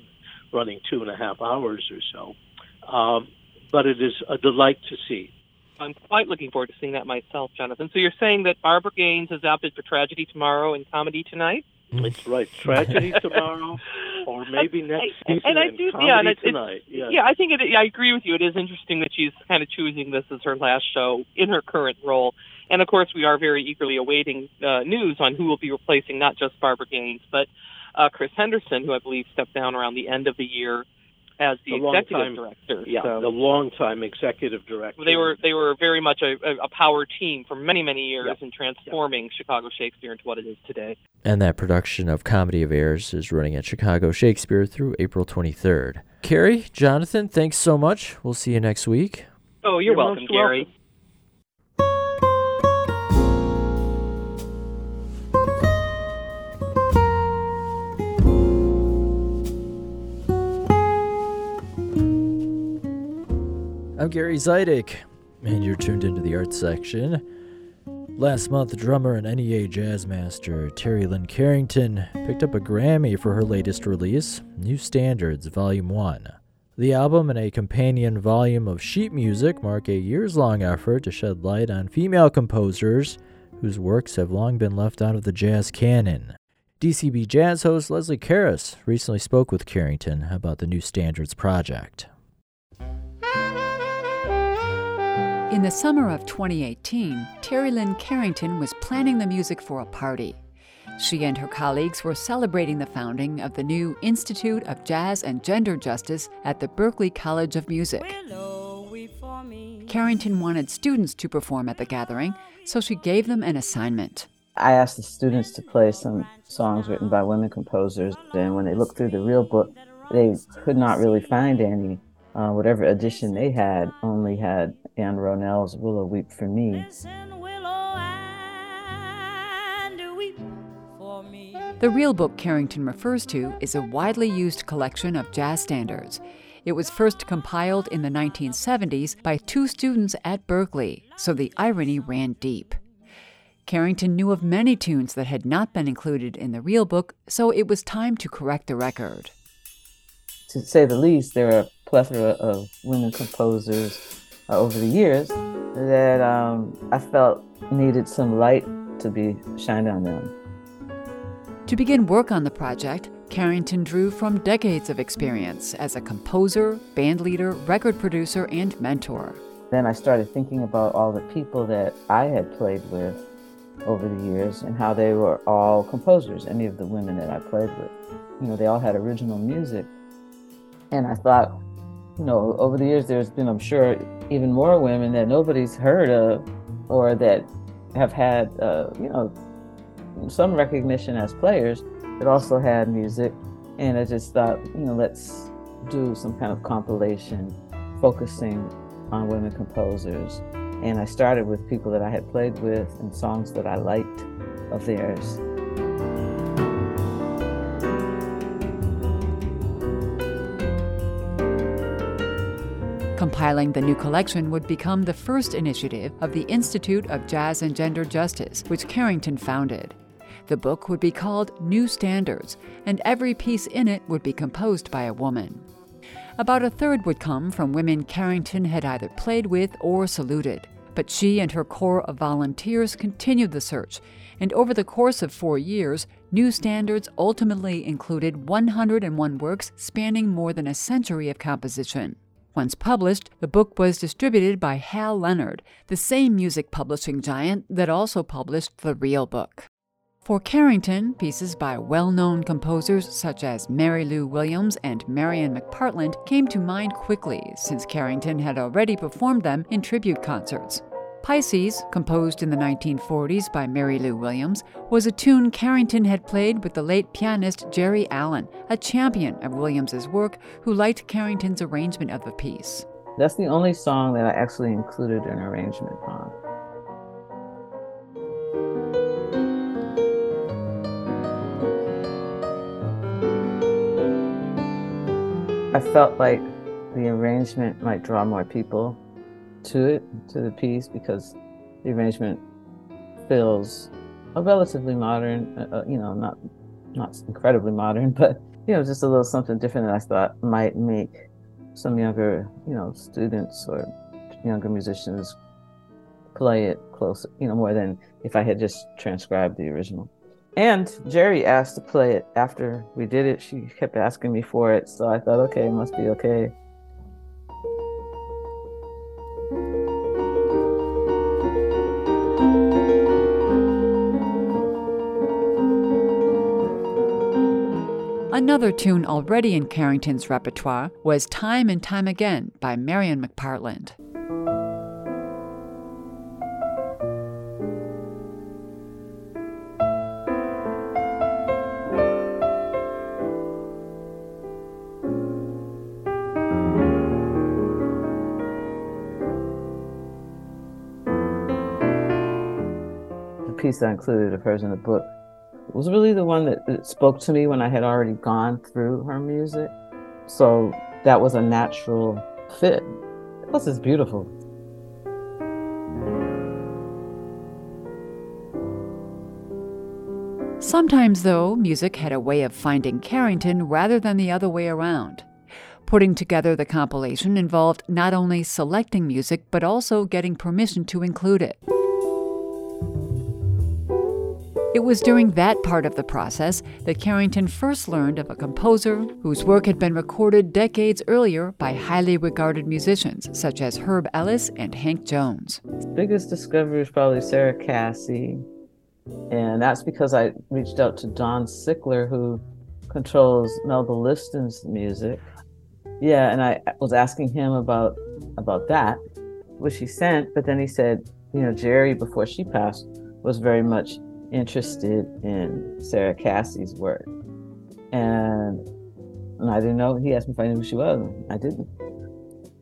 running two and a half hours or so. Um, but it is a delight to see. I'm quite looking forward to seeing that myself, Jonathan. So you're saying that Barbara Gaines has opted for tragedy tomorrow and comedy tonight? That's right. Tragedy tomorrow, or maybe next season. And, I do, yeah, and it's, tonight. It's, yeah, I think it. I agree with you. It is interesting that she's kind of choosing this as her last show in her current role. And of course, we are very eagerly awaiting uh, news on who will be replacing not just Barbara Gaines, but uh, Chris Henderson, who I believe stepped down around the end of the year as the, the executive time, director. Yeah, so. the longtime executive director. They were they were very much a, a power team for many many years yep. in transforming yep. Chicago Shakespeare into what it is today. And that production of Comedy of Errors is running at Chicago Shakespeare through April 23rd. Kerry, Jonathan, thanks so much. We'll see you next week. Oh, you're, you're welcome, Gary. Welcome. I'm Gary Zidek, and you're tuned into the arts section. Last month, drummer and NEA jazz master Terri Lyne Carrington picked up a Grammy for her latest release, New Standards Volume 1. The album and a companion volume of sheet music mark a years long effort to shed light on female composers whose works have long been left out of the jazz canon. DCB Jazz host Leslie Keros recently spoke with Carrington about the New Standards project. In the summer of 2018, Terri Lyne Carrington was planning the music for a party. She and her colleagues were celebrating the founding of the new Institute of Jazz and Gender Justice at the Berklee College of Music. Carrington wanted students to perform at the gathering, so she gave them an assignment. I asked the students to play some songs written by women composers, and when they looked through the real book, they could not really find any uh, whatever edition they had only had Ann Ronell's Willow Weep for Me. The real book Carrington refers to is a widely used collection of jazz standards. It was first compiled in the 1970s by two students at Berklee, so the irony ran deep. Carrington knew of many tunes that had not been included in the real book, so it was time to correct the record. To say the least, there are a plethora of women composers uh, over the years that um, I felt needed some light to be shined on them. To begin work on the project, Carrington drew from decades of experience as a composer, bandleader, record producer, and mentor. Then I started thinking about all the people that I had played with over the years and how they were all composers, any of the women that I played with. You know, they all had original music. And I thought, you know, over the years, there's been, I'm sure, even more women that nobody's heard of or that have had, uh, you know, some recognition as players, but also had music. And I just thought, you know, let's do some kind of compilation focusing on women composers. And I started with people that I had played with and songs that I liked of theirs. Compiling the new collection would become the first initiative of the Institute of Jazz and Gender Justice, which Carrington founded. The book would be called New Standards, and every piece in it would be composed by a woman. About a third would come from women Carrington had either played with or saluted. But she and her corps of volunteers continued the search, and over the course of four years, New Standards ultimately included 101 works spanning more than a century of composition. Once published, the book was distributed by Hal Leonard, the same music publishing giant that also published the real book. For Carrington, pieces by well known composers such as Mary Lou Williams and Marian McPartland came to mind quickly since Carrington had already performed them in tribute concerts. Pisces, composed in the 1940s by Mary Lou Williams, was a tune Carrington had played with the late pianist Geri Allen, a champion of Williams's work who liked Carrington's arrangement of the piece. That's the only song that I actually included an arrangement on. I felt like the arrangement might draw more people to it, to the piece, because the arrangement feels a relatively modern, uh, uh, you know, not not incredibly modern, but you know, just a little something different that I thought might make some younger, you know, students or younger musicians play it closer, you know, more than if I had just transcribed the original. And Geri asked to play it after we did it. She kept asking me for it, so I thought, okay, it must be okay. Another tune already in Carrington's repertoire was Time and Time Again by Marian McPartland. The piece I included hers in the book was really the one that, that spoke to me when I had already gone through her music. So that was a natural fit. Plus, it's beautiful. Sometimes, though, music had a way of finding Carrington rather than the other way around. Putting together the compilation involved not only selecting music, but also getting permission to include it. It was during that part of the process that Carrington first learned of a composer whose work had been recorded decades earlier by highly regarded musicians such as Herb Ellis and Hank Jones. biggest discovery was probably Sara Cassey. And that's because I reached out to Don Sickler, who controls Melba Liston's music. Yeah, and I was asking him about about that, which he sent, but then he said, you know, Geri before she passed, was very much interested in Sara Cassey's work. And, and I didn't know, he asked me if I knew who she was. I didn't.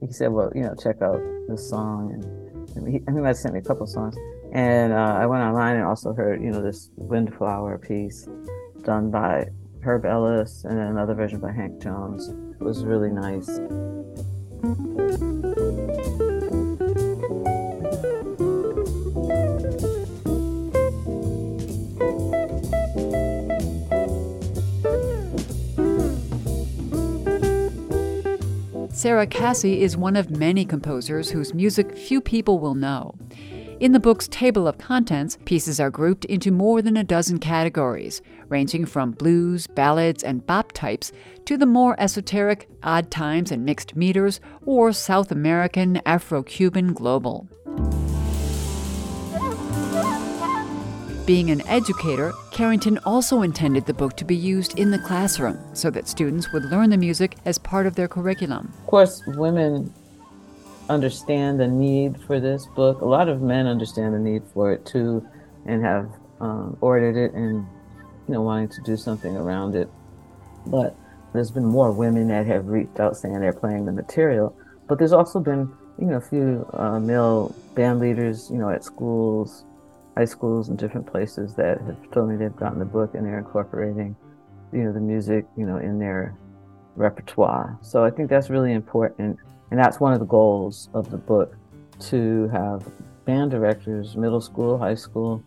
He said, well, you know, check out this song. And, and he, he might have sent me a couple songs. And uh, I went online and also heard, you know, this Windflower piece done by Herb Ellis and another version by Hank Jones. It was really nice. Sara Cassey is one of many composers whose music few people will know. In the book's table of contents, pieces are grouped into more than a dozen categories, ranging from blues, ballads, and bop types to the more esoteric odd times and mixed meters or South American, Afro Cuban, global. Being an educator, Carrington also intended the book to be used in the classroom so that students would learn the music as part of their curriculum. Of course, women understand the need for this book. A lot of men understand the need for it too and have um, ordered it and you know wanting to do something around it. But there's been more women that have reached out saying they're playing the material. But there's also been you know a few uh, male band leaders you know at schools high schools and different places that have told me they've gotten the book and they're incorporating, you know, the music, you know, in their repertoire. So I think that's really important. And that's one of the goals of the book to have band directors, middle school, high school,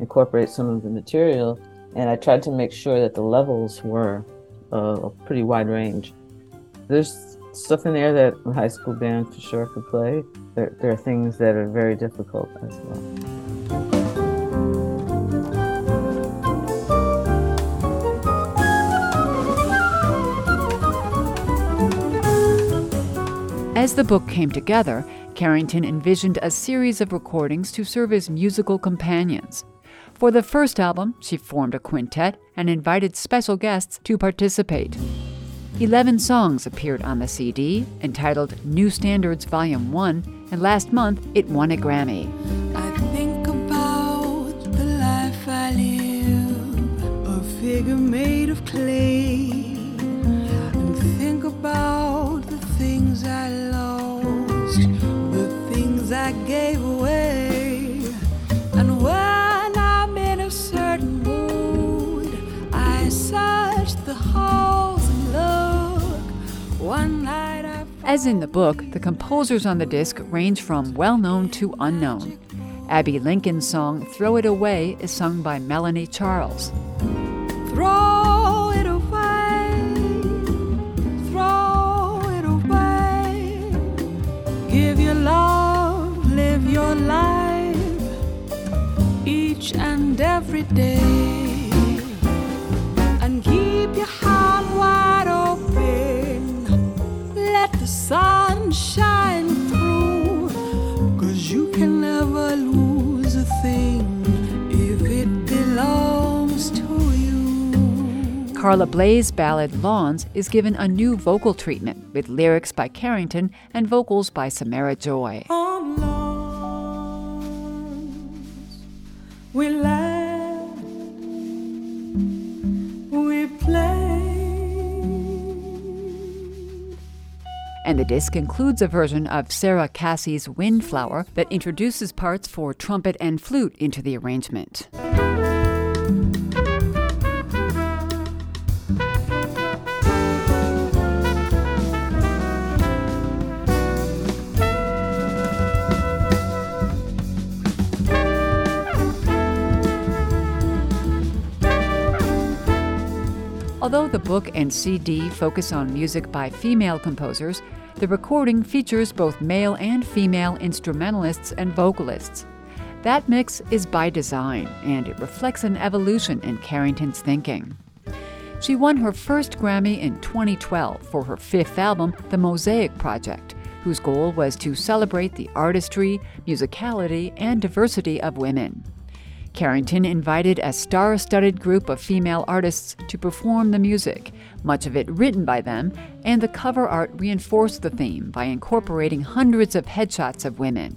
incorporate some of the material. And I tried to make sure that the levels were uh, a pretty wide range. There's stuff in there that a high school band for sure could play. There, there are things that are very difficult as well. As the book came together, Carrington envisioned a series of recordings to serve as musical companions. For the first album, she formed a quintet and invited special guests to participate. Eleven songs appeared on the CD, entitled New Standards Volume 1, and last month it won a Grammy. Live, a figure made of clay, I lost, the things I gave away, and when I'm in a certain mood, I search the halls and look. One As in the book, the composers on the disc range from well known to unknown. Abbey Lincoln's song Throw It Away is sung by Melanie Charles. Give your love, live your life each and every day. And keep your heart wide open. Let the sun shine through. Cause you can never lose a thing if it belongs. Carla Bley's ballad Lawns is given a new vocal treatment with lyrics by Carrington and vocals by Samara Joy. On lawns we laugh, we play. And the disc includes a version of Sara Cassey's Windflower that introduces parts for trumpet and flute into the arrangement. Although the book and CD focus on music by female composers, the recording features both male and female instrumentalists and vocalists. That mix is by design, and it reflects an evolution in Carrington's thinking. She won her first Grammy in 2012 for her fifth album, The Mosaic Project, whose goal was to celebrate the artistry, musicality, and diversity of women. Carrington invited a star studded group of female artists to perform the music, much of it written by them, and the cover art reinforced the theme by incorporating hundreds of headshots of women.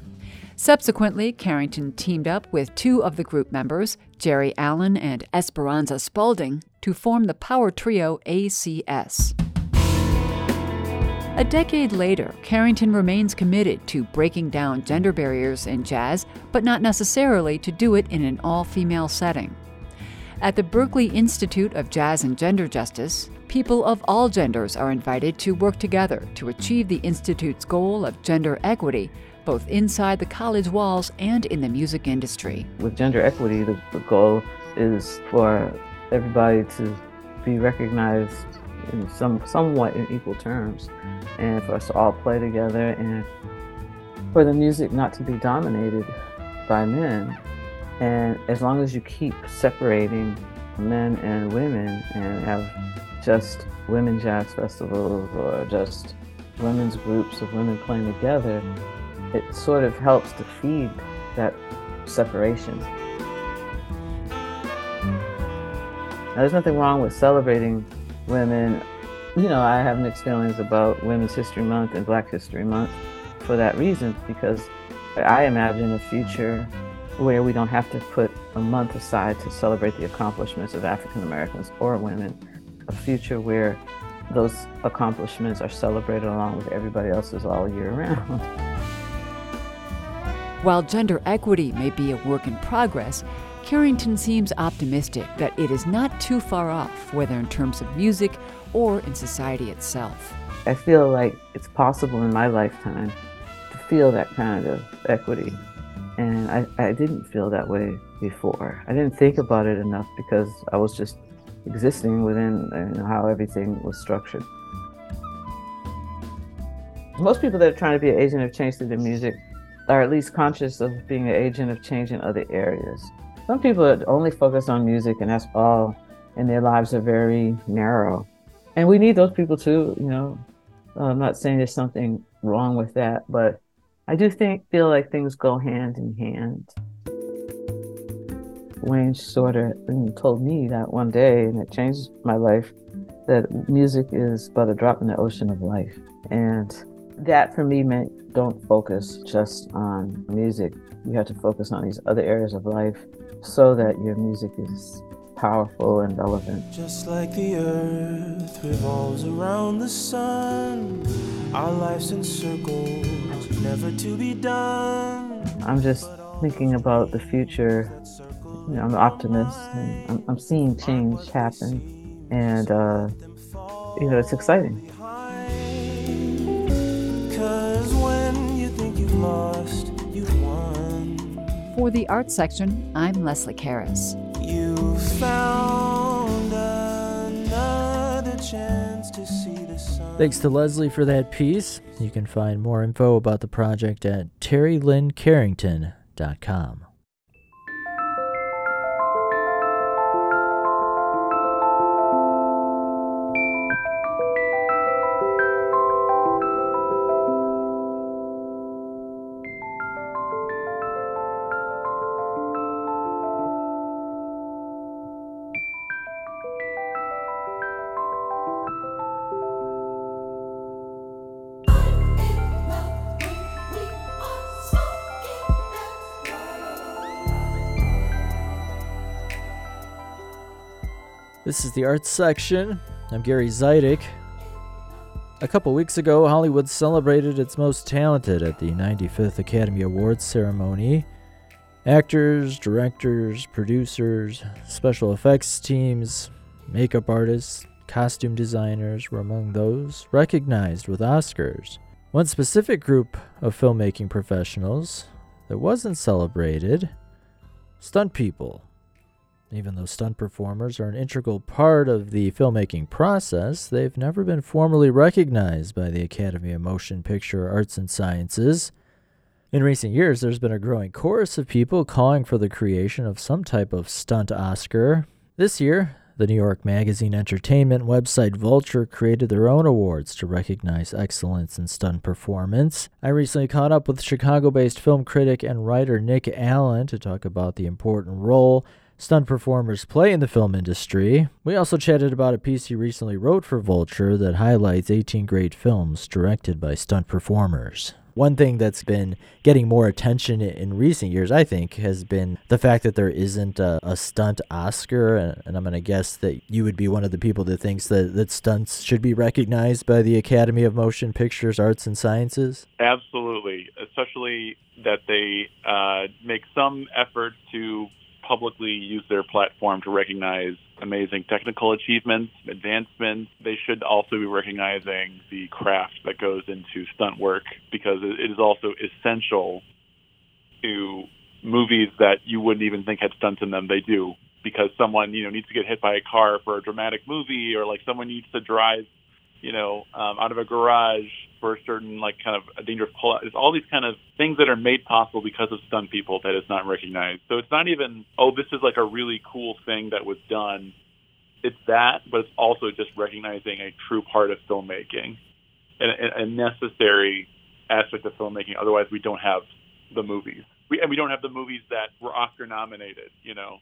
Subsequently, Carrington teamed up with two of the group members, Geri Allen and Esperanza Spalding, to form the power trio ACS. A decade later, Carrington remains committed to breaking down gender barriers in jazz, but not necessarily to do it in an all female setting. At the Berklee Institute of Jazz and Gender Justice, people of all genders are invited to work together to achieve the Institute's goal of gender equity, both inside the college walls and in the music industry. With gender equity, the, the goal is for everybody to be recognized in some somewhat in equal terms, and for us to all play together, and for the music not to be dominated by men. And as long as you keep separating men and women and have just women jazz festivals or just women's groups of women playing together, it sort of helps to feed that separation. Now, there's nothing wrong with celebrating women. You know, I have mixed feelings about Women's History Month and Black History Month for that reason, because I imagine a future where we don't have to put a month aside to celebrate the accomplishments of African Americans or women, a future where those accomplishments are celebrated along with everybody else's all year round. While gender equity may be a work in progress, Carrington seems optimistic that it is not too far off, whether in terms of music or in society itself. I feel like it's possible in my lifetime to feel that kind of equity. And I, I didn't feel that way before. I didn't think about it enough because I was just existing within you know, how everything was structured. Most people that are trying to be an agent of change through their music are at least conscious of being an agent of change in other areas. Some people only focus on music and that's all, and their lives are very narrow. And we need those people too, you know. Uh, I'm not saying there's something wrong with that, but I do think feel like things go hand in hand. Wayne Shorter told me that one day, and it changed my life, that music is but a drop in the ocean of life. And that for me meant don't focus just on music. You have to focus on these other areas of life so that your music is powerful and relevant. Just like the earth revolves around the sun, our lives in circles, never to be done. I'm just thinking about the future. You know, I'm an optimist and I'm, I'm seeing change happen. And, uh, you know, it's exciting. For the art section, I'm Leslie Keros. You found another chance to see the sun. Thanks to Leslie for that piece. You can find more info about the project at terrilynecarrington.com. This is the arts section. I'm Gary Zidek. A couple weeks ago, Hollywood celebrated its most talented at the 95th Academy Awards ceremony. Actors, directors, producers, special effects teams, makeup artists, costume designers were among those recognized with Oscars. One specific group of filmmaking professionals that wasn't celebrated stunt people. Even though stunt performers are an integral part of the filmmaking process, they've never been formally recognized by the Academy of Motion Picture Arts and Sciences. In recent years, there's been a growing chorus of people calling for the creation of some type of stunt Oscar. This year, the New York Magazine entertainment website Vulture created their own awards to recognize excellence in stunt performance. I recently caught up with Chicago based film critic and writer Nick Allen to talk about the important role stunt performers play in the film industry. We also chatted about a piece he recently wrote for Vulture that highlights 18 great films directed by stunt performers. One thing that's been getting more attention in recent years, I think, has been the fact that there isn't a, a stunt Oscar. And, and I'm going to guess that you would be one of the people that thinks that, that stunts should be recognized by the Academy of Motion Pictures Arts and Sciences. Absolutely, especially that they uh, make some effort to publicly use their platform to recognize amazing technical achievements, advancements. They should also be recognizing the craft that goes into stunt work because it is also essential to movies that you wouldn't even think had stunts in them. They do because someone you know needs to get hit by a car for a dramatic movie, or like someone needs to drive you know, um, out of a garage for a certain like kind of a dangerous pull out. It's all these kind of things that are made possible because of stunt people that is not recognized. So it's not even, oh, this is like a really cool thing that was done. It's that, but it's also just recognizing a true part of filmmaking and a, a necessary aspect of filmmaking. Otherwise, we don't have the movies. We, and we don't have the movies that were Oscar nominated, you know.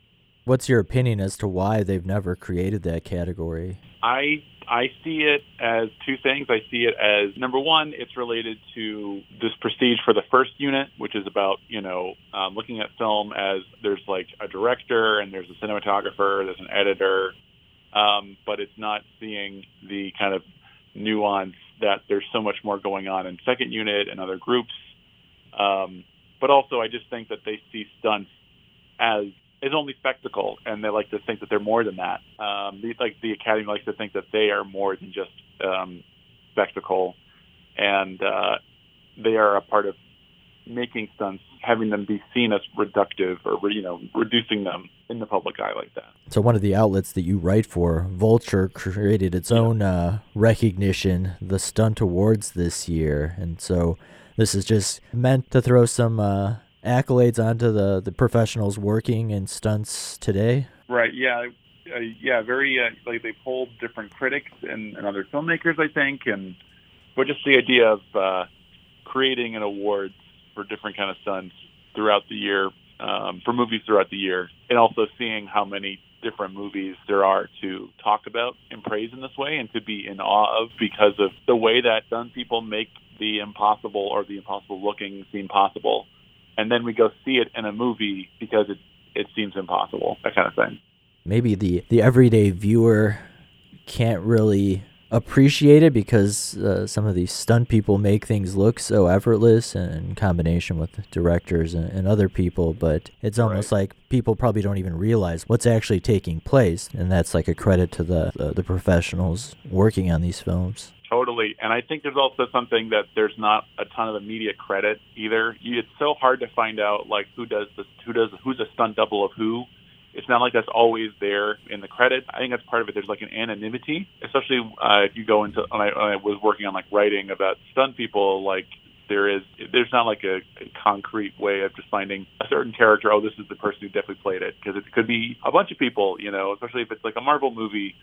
What's your opinion as to why they've never created that category? I I see it as two things. I see it as number one, it's related to this prestige for the first unit, which is about you know um, looking at film as there's like a director and there's a cinematographer, there's an editor, um, but it's not seeing the kind of nuance that there's so much more going on in second unit and other groups. Um, but also, I just think that they see stunts as is only spectacle, and they like to think that they're more than that. Um, the, like the Academy likes to think that they are more than just um, spectacle, and uh, they are a part of making stunts, having them be seen as reductive or you know reducing them in the public eye like that. So one of the outlets that you write for, Vulture, created its yeah. own uh, recognition, the Stunt Awards this year, and so this is just meant to throw some. Uh, accolades onto the the professionals working in stunts today? Right. Yeah. Uh, yeah. Very. Uh, like they polled different critics and, and other filmmakers, I think, and but just the idea of uh, creating an award for different kind of stunts throughout the year um, for movies throughout the year, and also seeing how many different movies there are to talk about and praise in this way and to be in awe of because of the way that stunt people make the impossible or the impossible looking seem possible. And then we go see it in a movie because it it seems impossible, that kind of thing. Maybe the, the everyday viewer can't really appreciate it because uh, some of these stunt people make things look so effortless in combination with directors and, and other people but it's almost Right. like people probably don't even realize what's actually taking place and that's like a credit to the the, the professionals working on these films Totally. And I think there's also something that there's not a ton of immediate credit either. You, it's so hard to find out like who does this, who does, who's a stunt double of who. It's not like that's always there in the credit. I think that's part of it. There's like an anonymity, especially uh, if you go into. When I, I was working on like writing about stunt people, like there is, there's not like a, a concrete way of just finding a certain character. Oh, this is the person who definitely played it because it could be a bunch of people. You know, especially if it's like a Marvel movie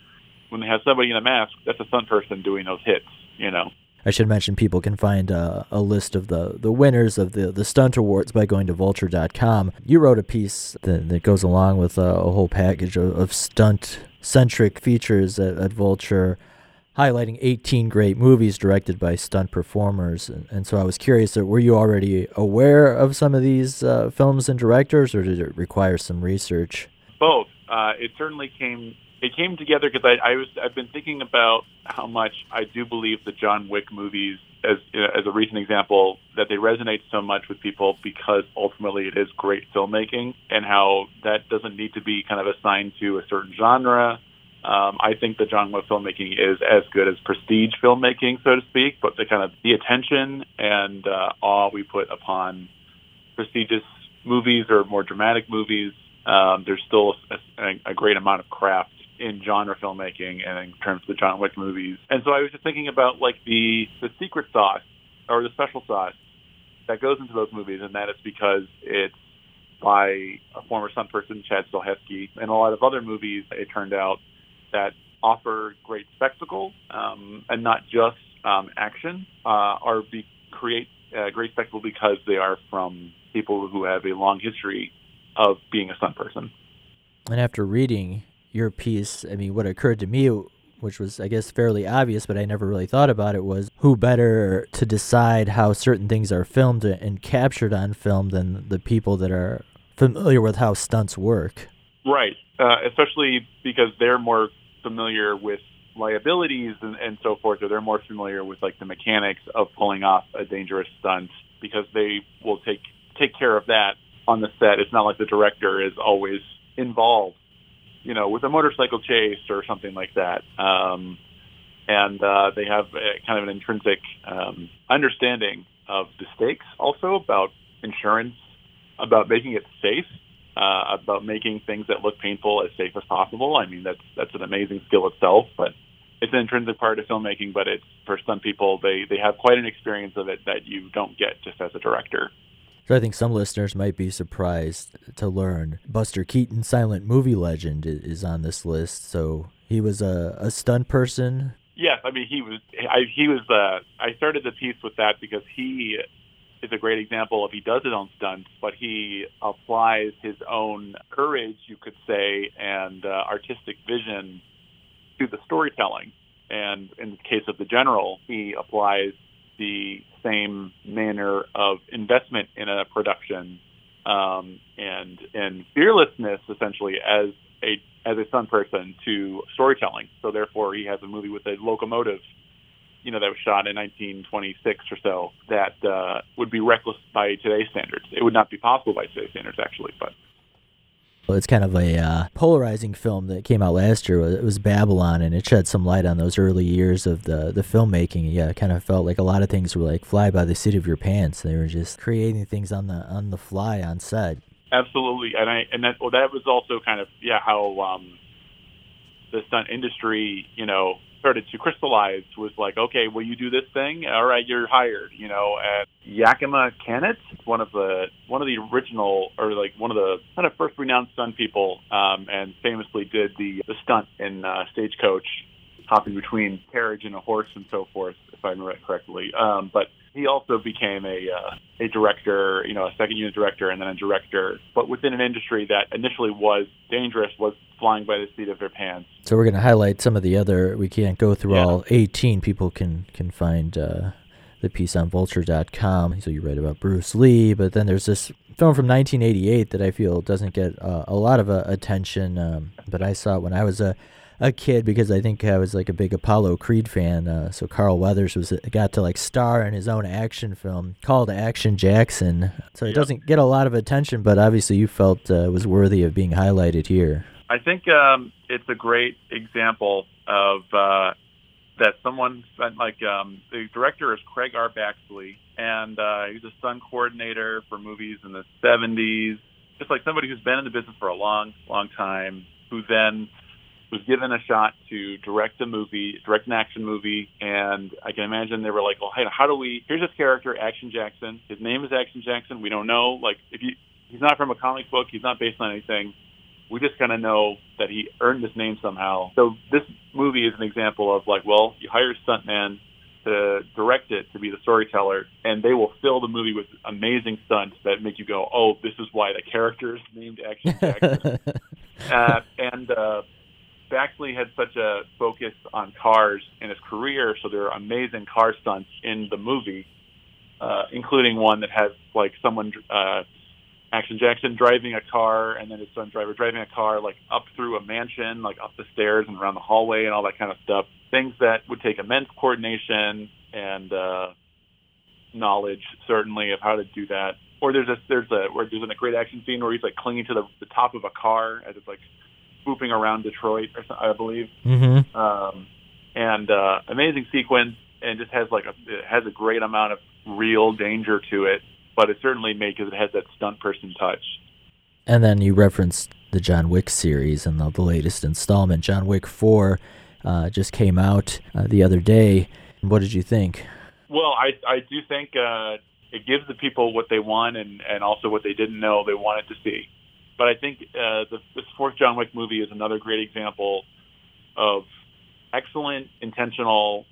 when they have somebody in a mask, that's a stunt person doing those hits, you know. I should mention people can find uh, a list of the, the winners of the, the stunt awards by going to vulture.com. You wrote a piece that, that goes along with uh, a whole package of, of stunt centric features at, at Vulture, highlighting 18 great movies directed by stunt performers. And, and so I was curious, uh, were you already aware of some of these uh, films and directors, or did it require some research? Both. Uh, it certainly came. It came together because I, I was. I've been thinking about how much I do believe the John Wick movies, as as a recent example, that they resonate so much with people because ultimately it is great filmmaking, and how that doesn't need to be kind of assigned to a certain genre. Um, I think the John Wick filmmaking is as good as prestige filmmaking, so to speak, but the kind of the attention and uh, awe we put upon prestigious movies or more dramatic movies, um, there's still a, a great amount of craft in genre filmmaking and in terms of the John Wick movies. And so I was just thinking about like the the secret sauce or the special sauce that goes into those movies, and that is because it's by a former stunt person, Chad Stahelski, and a lot of other movies. It turned out that offer great spectacle um, and not just um, action, uh, are be, create uh, great spectacle because they are from people who have a long history of being a stunt person. And after reading your piece, I mean, what occurred to me, which was, I guess, fairly obvious, but I never really thought about it, was who better to decide how certain things are filmed and captured on film than the people that are familiar with how stunts work. Right, uh, especially because they're more familiar with liabilities and, and so forth, or they're more familiar with like the mechanics of pulling off a dangerous stunt because they will take take care of that on the set. It's not like the director is always involved, you know, with a motorcycle chase or something like that. Um, and uh, they have a, kind of an intrinsic um, understanding of the stakes, also about insurance, about making it safe, uh, about making things that look painful as safe as possible. I mean, that's that's an amazing skill itself, but it's an intrinsic part of filmmaking. But it's for some people, they they have quite an experience of it that you don't get just as a director. So I think some listeners might be surprised to learn Buster Keaton, silent movie legend, is on this list. So he was a, a stunt person. Yes, I mean he was. I, he was. Uh, I started the piece with that because he is a great example of he does his own stunts, but he applies his own courage, you could say, and uh, artistic vision to the storytelling. And in the case of the general, he applies the same manner of investment in a production um, and and fearlessness, essentially, as a as a stunt person to storytelling. So therefore, he has a movie with a locomotive, you know, that was shot in 1926 or so that uh, would be reckless by today's standards. It would not be possible by today's standards, actually. But it's kind of a uh, polarizing film that came out last year. It was Babylon, and it shed some light on those early years of the, the filmmaking. Yeah, it kind of felt like a lot of things were like fly by the seat of your pants. They were just creating things on the on the fly on set. Absolutely, and I and that well, that was also kind of yeah how um, the stunt industry you know started to crystallize was like okay, will you do this thing, all right, you're hired, you know. And Yakima Canutt, one of the one of the original or like one of the kind of first renowned stunt people, um, and famously did the the stunt in uh, Stagecoach, hopping between carriage and a horse and so forth, if I remember correctly. Um, but he also became a uh, a director, you know, a second unit director, and then a director. But within an industry that initially was dangerous, was flying by the seat of their pants. So we're going to highlight some of the other. We can't go through Yeah. all 18. People can can find uh, the piece on Vulture.com. So you write about Bruce Lee, but then there's this film from 1988 that I feel doesn't get uh, a lot of uh, attention. Um, but I saw it when I was a a kid because I think I was like a big Apollo Creed fan. Uh, so Carl Weathers was got to like star in his own action film called Action Jackson. So it Yep. doesn't get a lot of attention, but obviously you felt uh, was worthy of being highlighted here. I think um, it's a great example of uh, that someone spent like um, the director is Craig R. Baxley, and uh, he's a stunt coordinator for movies in the 70s. Just like somebody who's been in the business for a long, long time, who then was given a shot to direct a movie, direct an action movie, and I can imagine they were like, "Well, hey, how do we? Here's this character, Action Jackson. His name is Action Jackson. We don't know, like, if you, he's not from a comic book, he's not based on anything we just kind of know that he earned this name somehow. So this movie is an example of like, well, you hire a stuntman to direct it to be the storyteller, and they will fill the movie with amazing stunts that make you go, oh, this is why the character is named Action Jackson. uh, and uh, Baxley had such a focus on cars in his career, so there are amazing car stunts in the movie, uh, including one that has like someone. Uh, Action Jackson driving a car and then his son driver driving a car like up through a mansion, like up the stairs and around the hallway and all that kind of stuff. Things that would take immense coordination and uh, knowledge, certainly, of how to do that. Or there's a there's a where there's a great action scene where he's like clinging to the, the top of a car as it's like swooping around Detroit, I believe. mm-hmm. Um, and uh, amazing sequence, and just has like a it has a great amount of real danger to it but it certainly makes it has that stunt person touch. And then you referenced the John Wick series and the, the latest installment. John Wick 4 uh, just came out uh, the other day. What did you think? Well, I I do think uh, it gives the people what they want and and also what they didn't know they wanted to see. But I think uh, the, this fourth John Wick movie is another great example of excellent intentional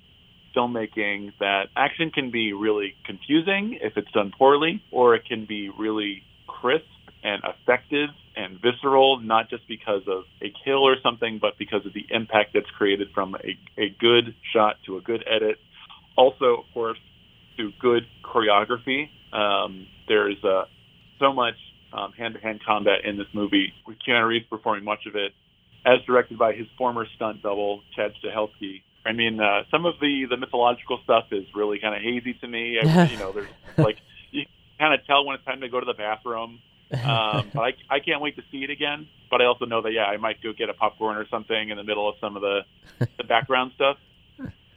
filmmaking that action can be really confusing if it's done poorly, or it can be really crisp and effective and visceral, not just because of a kill or something, but because of the impact that's created from a, a good shot to a good edit. Also, of course, to good choreography. Um, there's uh, so much um, hand-to-hand combat in this movie, with Keanu Reeves performing much of it, as directed by his former stunt double, Chad Stahelski. I mean, uh, some of the the mythological stuff is really kind of hazy to me. I, you know, there's like you kind of tell when it's time to go to the bathroom. Um, but I I can't wait to see it again. But I also know that yeah, I might go get a popcorn or something in the middle of some of the the background stuff.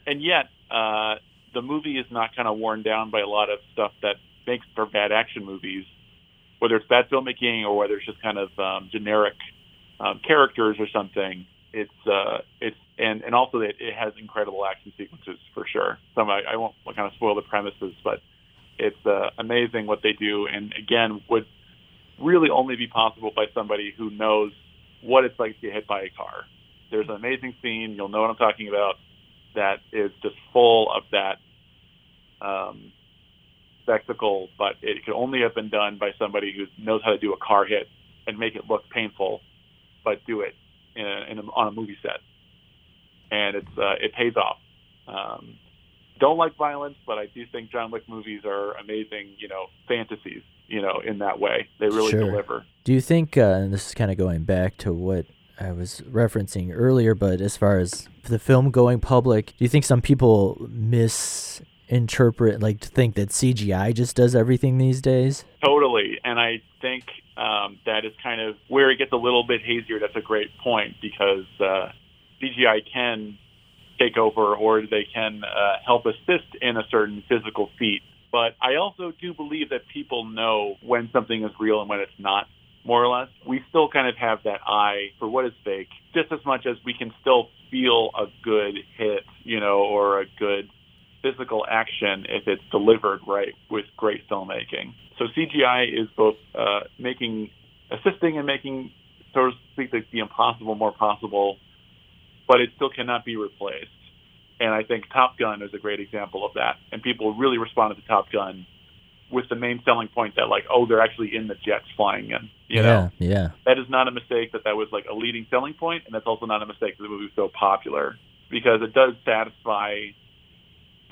And yet, uh, the movie is not kind of worn down by a lot of stuff that makes for bad action movies, whether it's bad filmmaking or whether it's just kind of um, generic um, characters or something. It's uh, it's and and also it, it has incredible action sequences for sure. Some I, I won't kind of spoil the premises, but it's uh, amazing what they do, and again would really only be possible by somebody who knows what it's like to get hit by a car. There's an amazing scene, you'll know what I'm talking about, that is just full of that um, spectacle, but it could only have been done by somebody who knows how to do a car hit and make it look painful, but do it in a, in a, on a movie set, and it's uh, it pays off. Um, don't like violence, but I do think John Wick movies are amazing, you know, fantasies, you know, in that way. They really Sure. deliver. Do you think, uh, and this is kind of going back to what I was referencing earlier, but as far as the film going public, do you think some people misinterpret, like, to think that CGI just does everything these days? Totally. And I think um, that is kind of where it gets a little bit hazier. That's a great point because uh, CGI can take over or they can uh, help assist in a certain physical feat. But I also do believe that people know when something is real and when it's not, more or less. We still kind of have that eye for what is fake, just as much as we can still feel a good hit, you know, or a good physical action if it's delivered right with great filmmaking. So CGI is both uh, making, assisting and making, so to speak, the, the impossible more possible, but it still cannot be replaced. And I think Top Gun is a great example of that. And people really responded to Top Gun with the main selling point that like, oh, they're actually in the jets flying in. You yeah, know, yeah. that is not a mistake that that was like a leading selling point, and that's also not a mistake that the movie was so popular because it does satisfy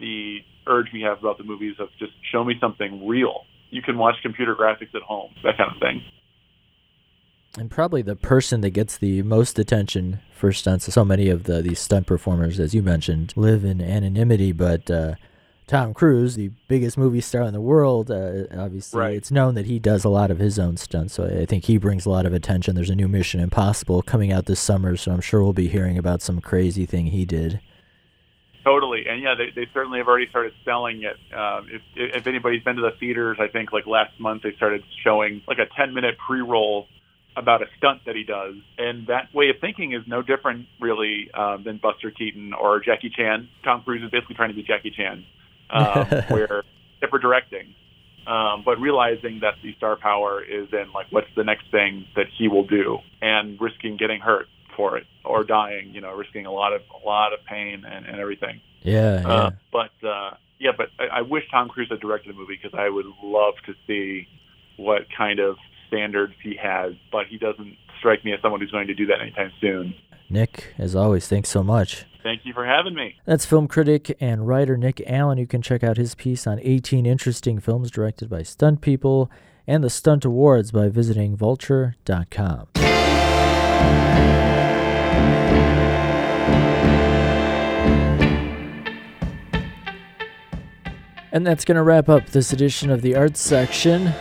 the urge we have about the movies of just show me something real. You can watch computer graphics at home, that kind of thing. And probably the person that gets the most attention for stunts. So many of the these stunt performers, as you mentioned, live in anonymity, but uh, Tom Cruise, the biggest movie star in the world, uh, obviously Right. it's known that he does a lot of his own stunts. So I think he brings a lot of attention. There's a new Mission Impossible coming out this summer, so I'm sure we'll be hearing about some crazy thing he did. And yeah, they, they certainly have already started selling it. Um, if if anybody's been to the theaters, I think like last month they started showing like a 10 minute pre roll about a stunt that he does, and that way of thinking is no different really um, than Buster Keaton or Jackie Chan. Tom Cruise is basically trying to be Jackie Chan, um, where except for directing, um, but realizing that the star power is in like what's the next thing that he will do, and risking getting hurt for it or dying. You know, risking a lot of a lot of pain and, and everything. Yeah, yeah. Uh, but uh, yeah, but I, I wish Tom Cruise had directed the movie because I would love to see what kind of standards he has. But he doesn't strike me as someone who's going to do that anytime soon. Nick, as always, thanks so much. Thank you for having me. That's film critic and writer Nick Allen. You can check out his piece on 18 interesting films directed by stunt people and the Stunt Awards by visiting vulture.com. And that's going to wrap up this edition of the arts section.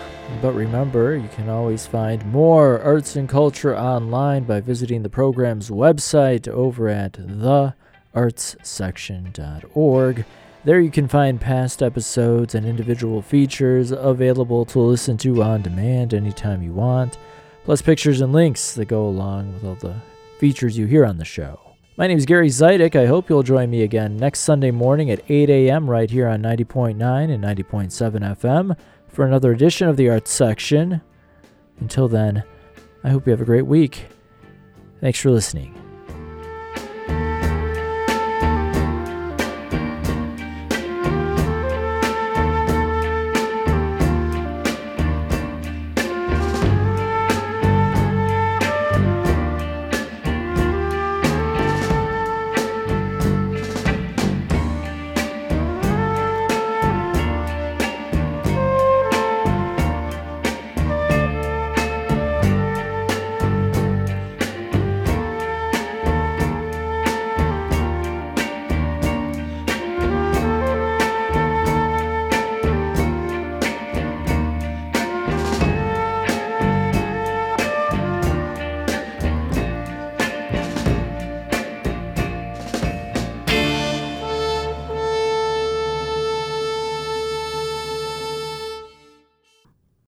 But remember, you can always find more arts and culture online by visiting the program's website over at theartssection.org. There you can find past episodes and individual features available to listen to on demand anytime you want, plus pictures and links that go along with all the features you hear on the show. My name is Gary Zidek. I hope you'll join me again next Sunday morning at 8 a.m. right here on 90.9 and 90.7 FM for another edition of the Arts Section. Until then, I hope you have a great week. Thanks for listening.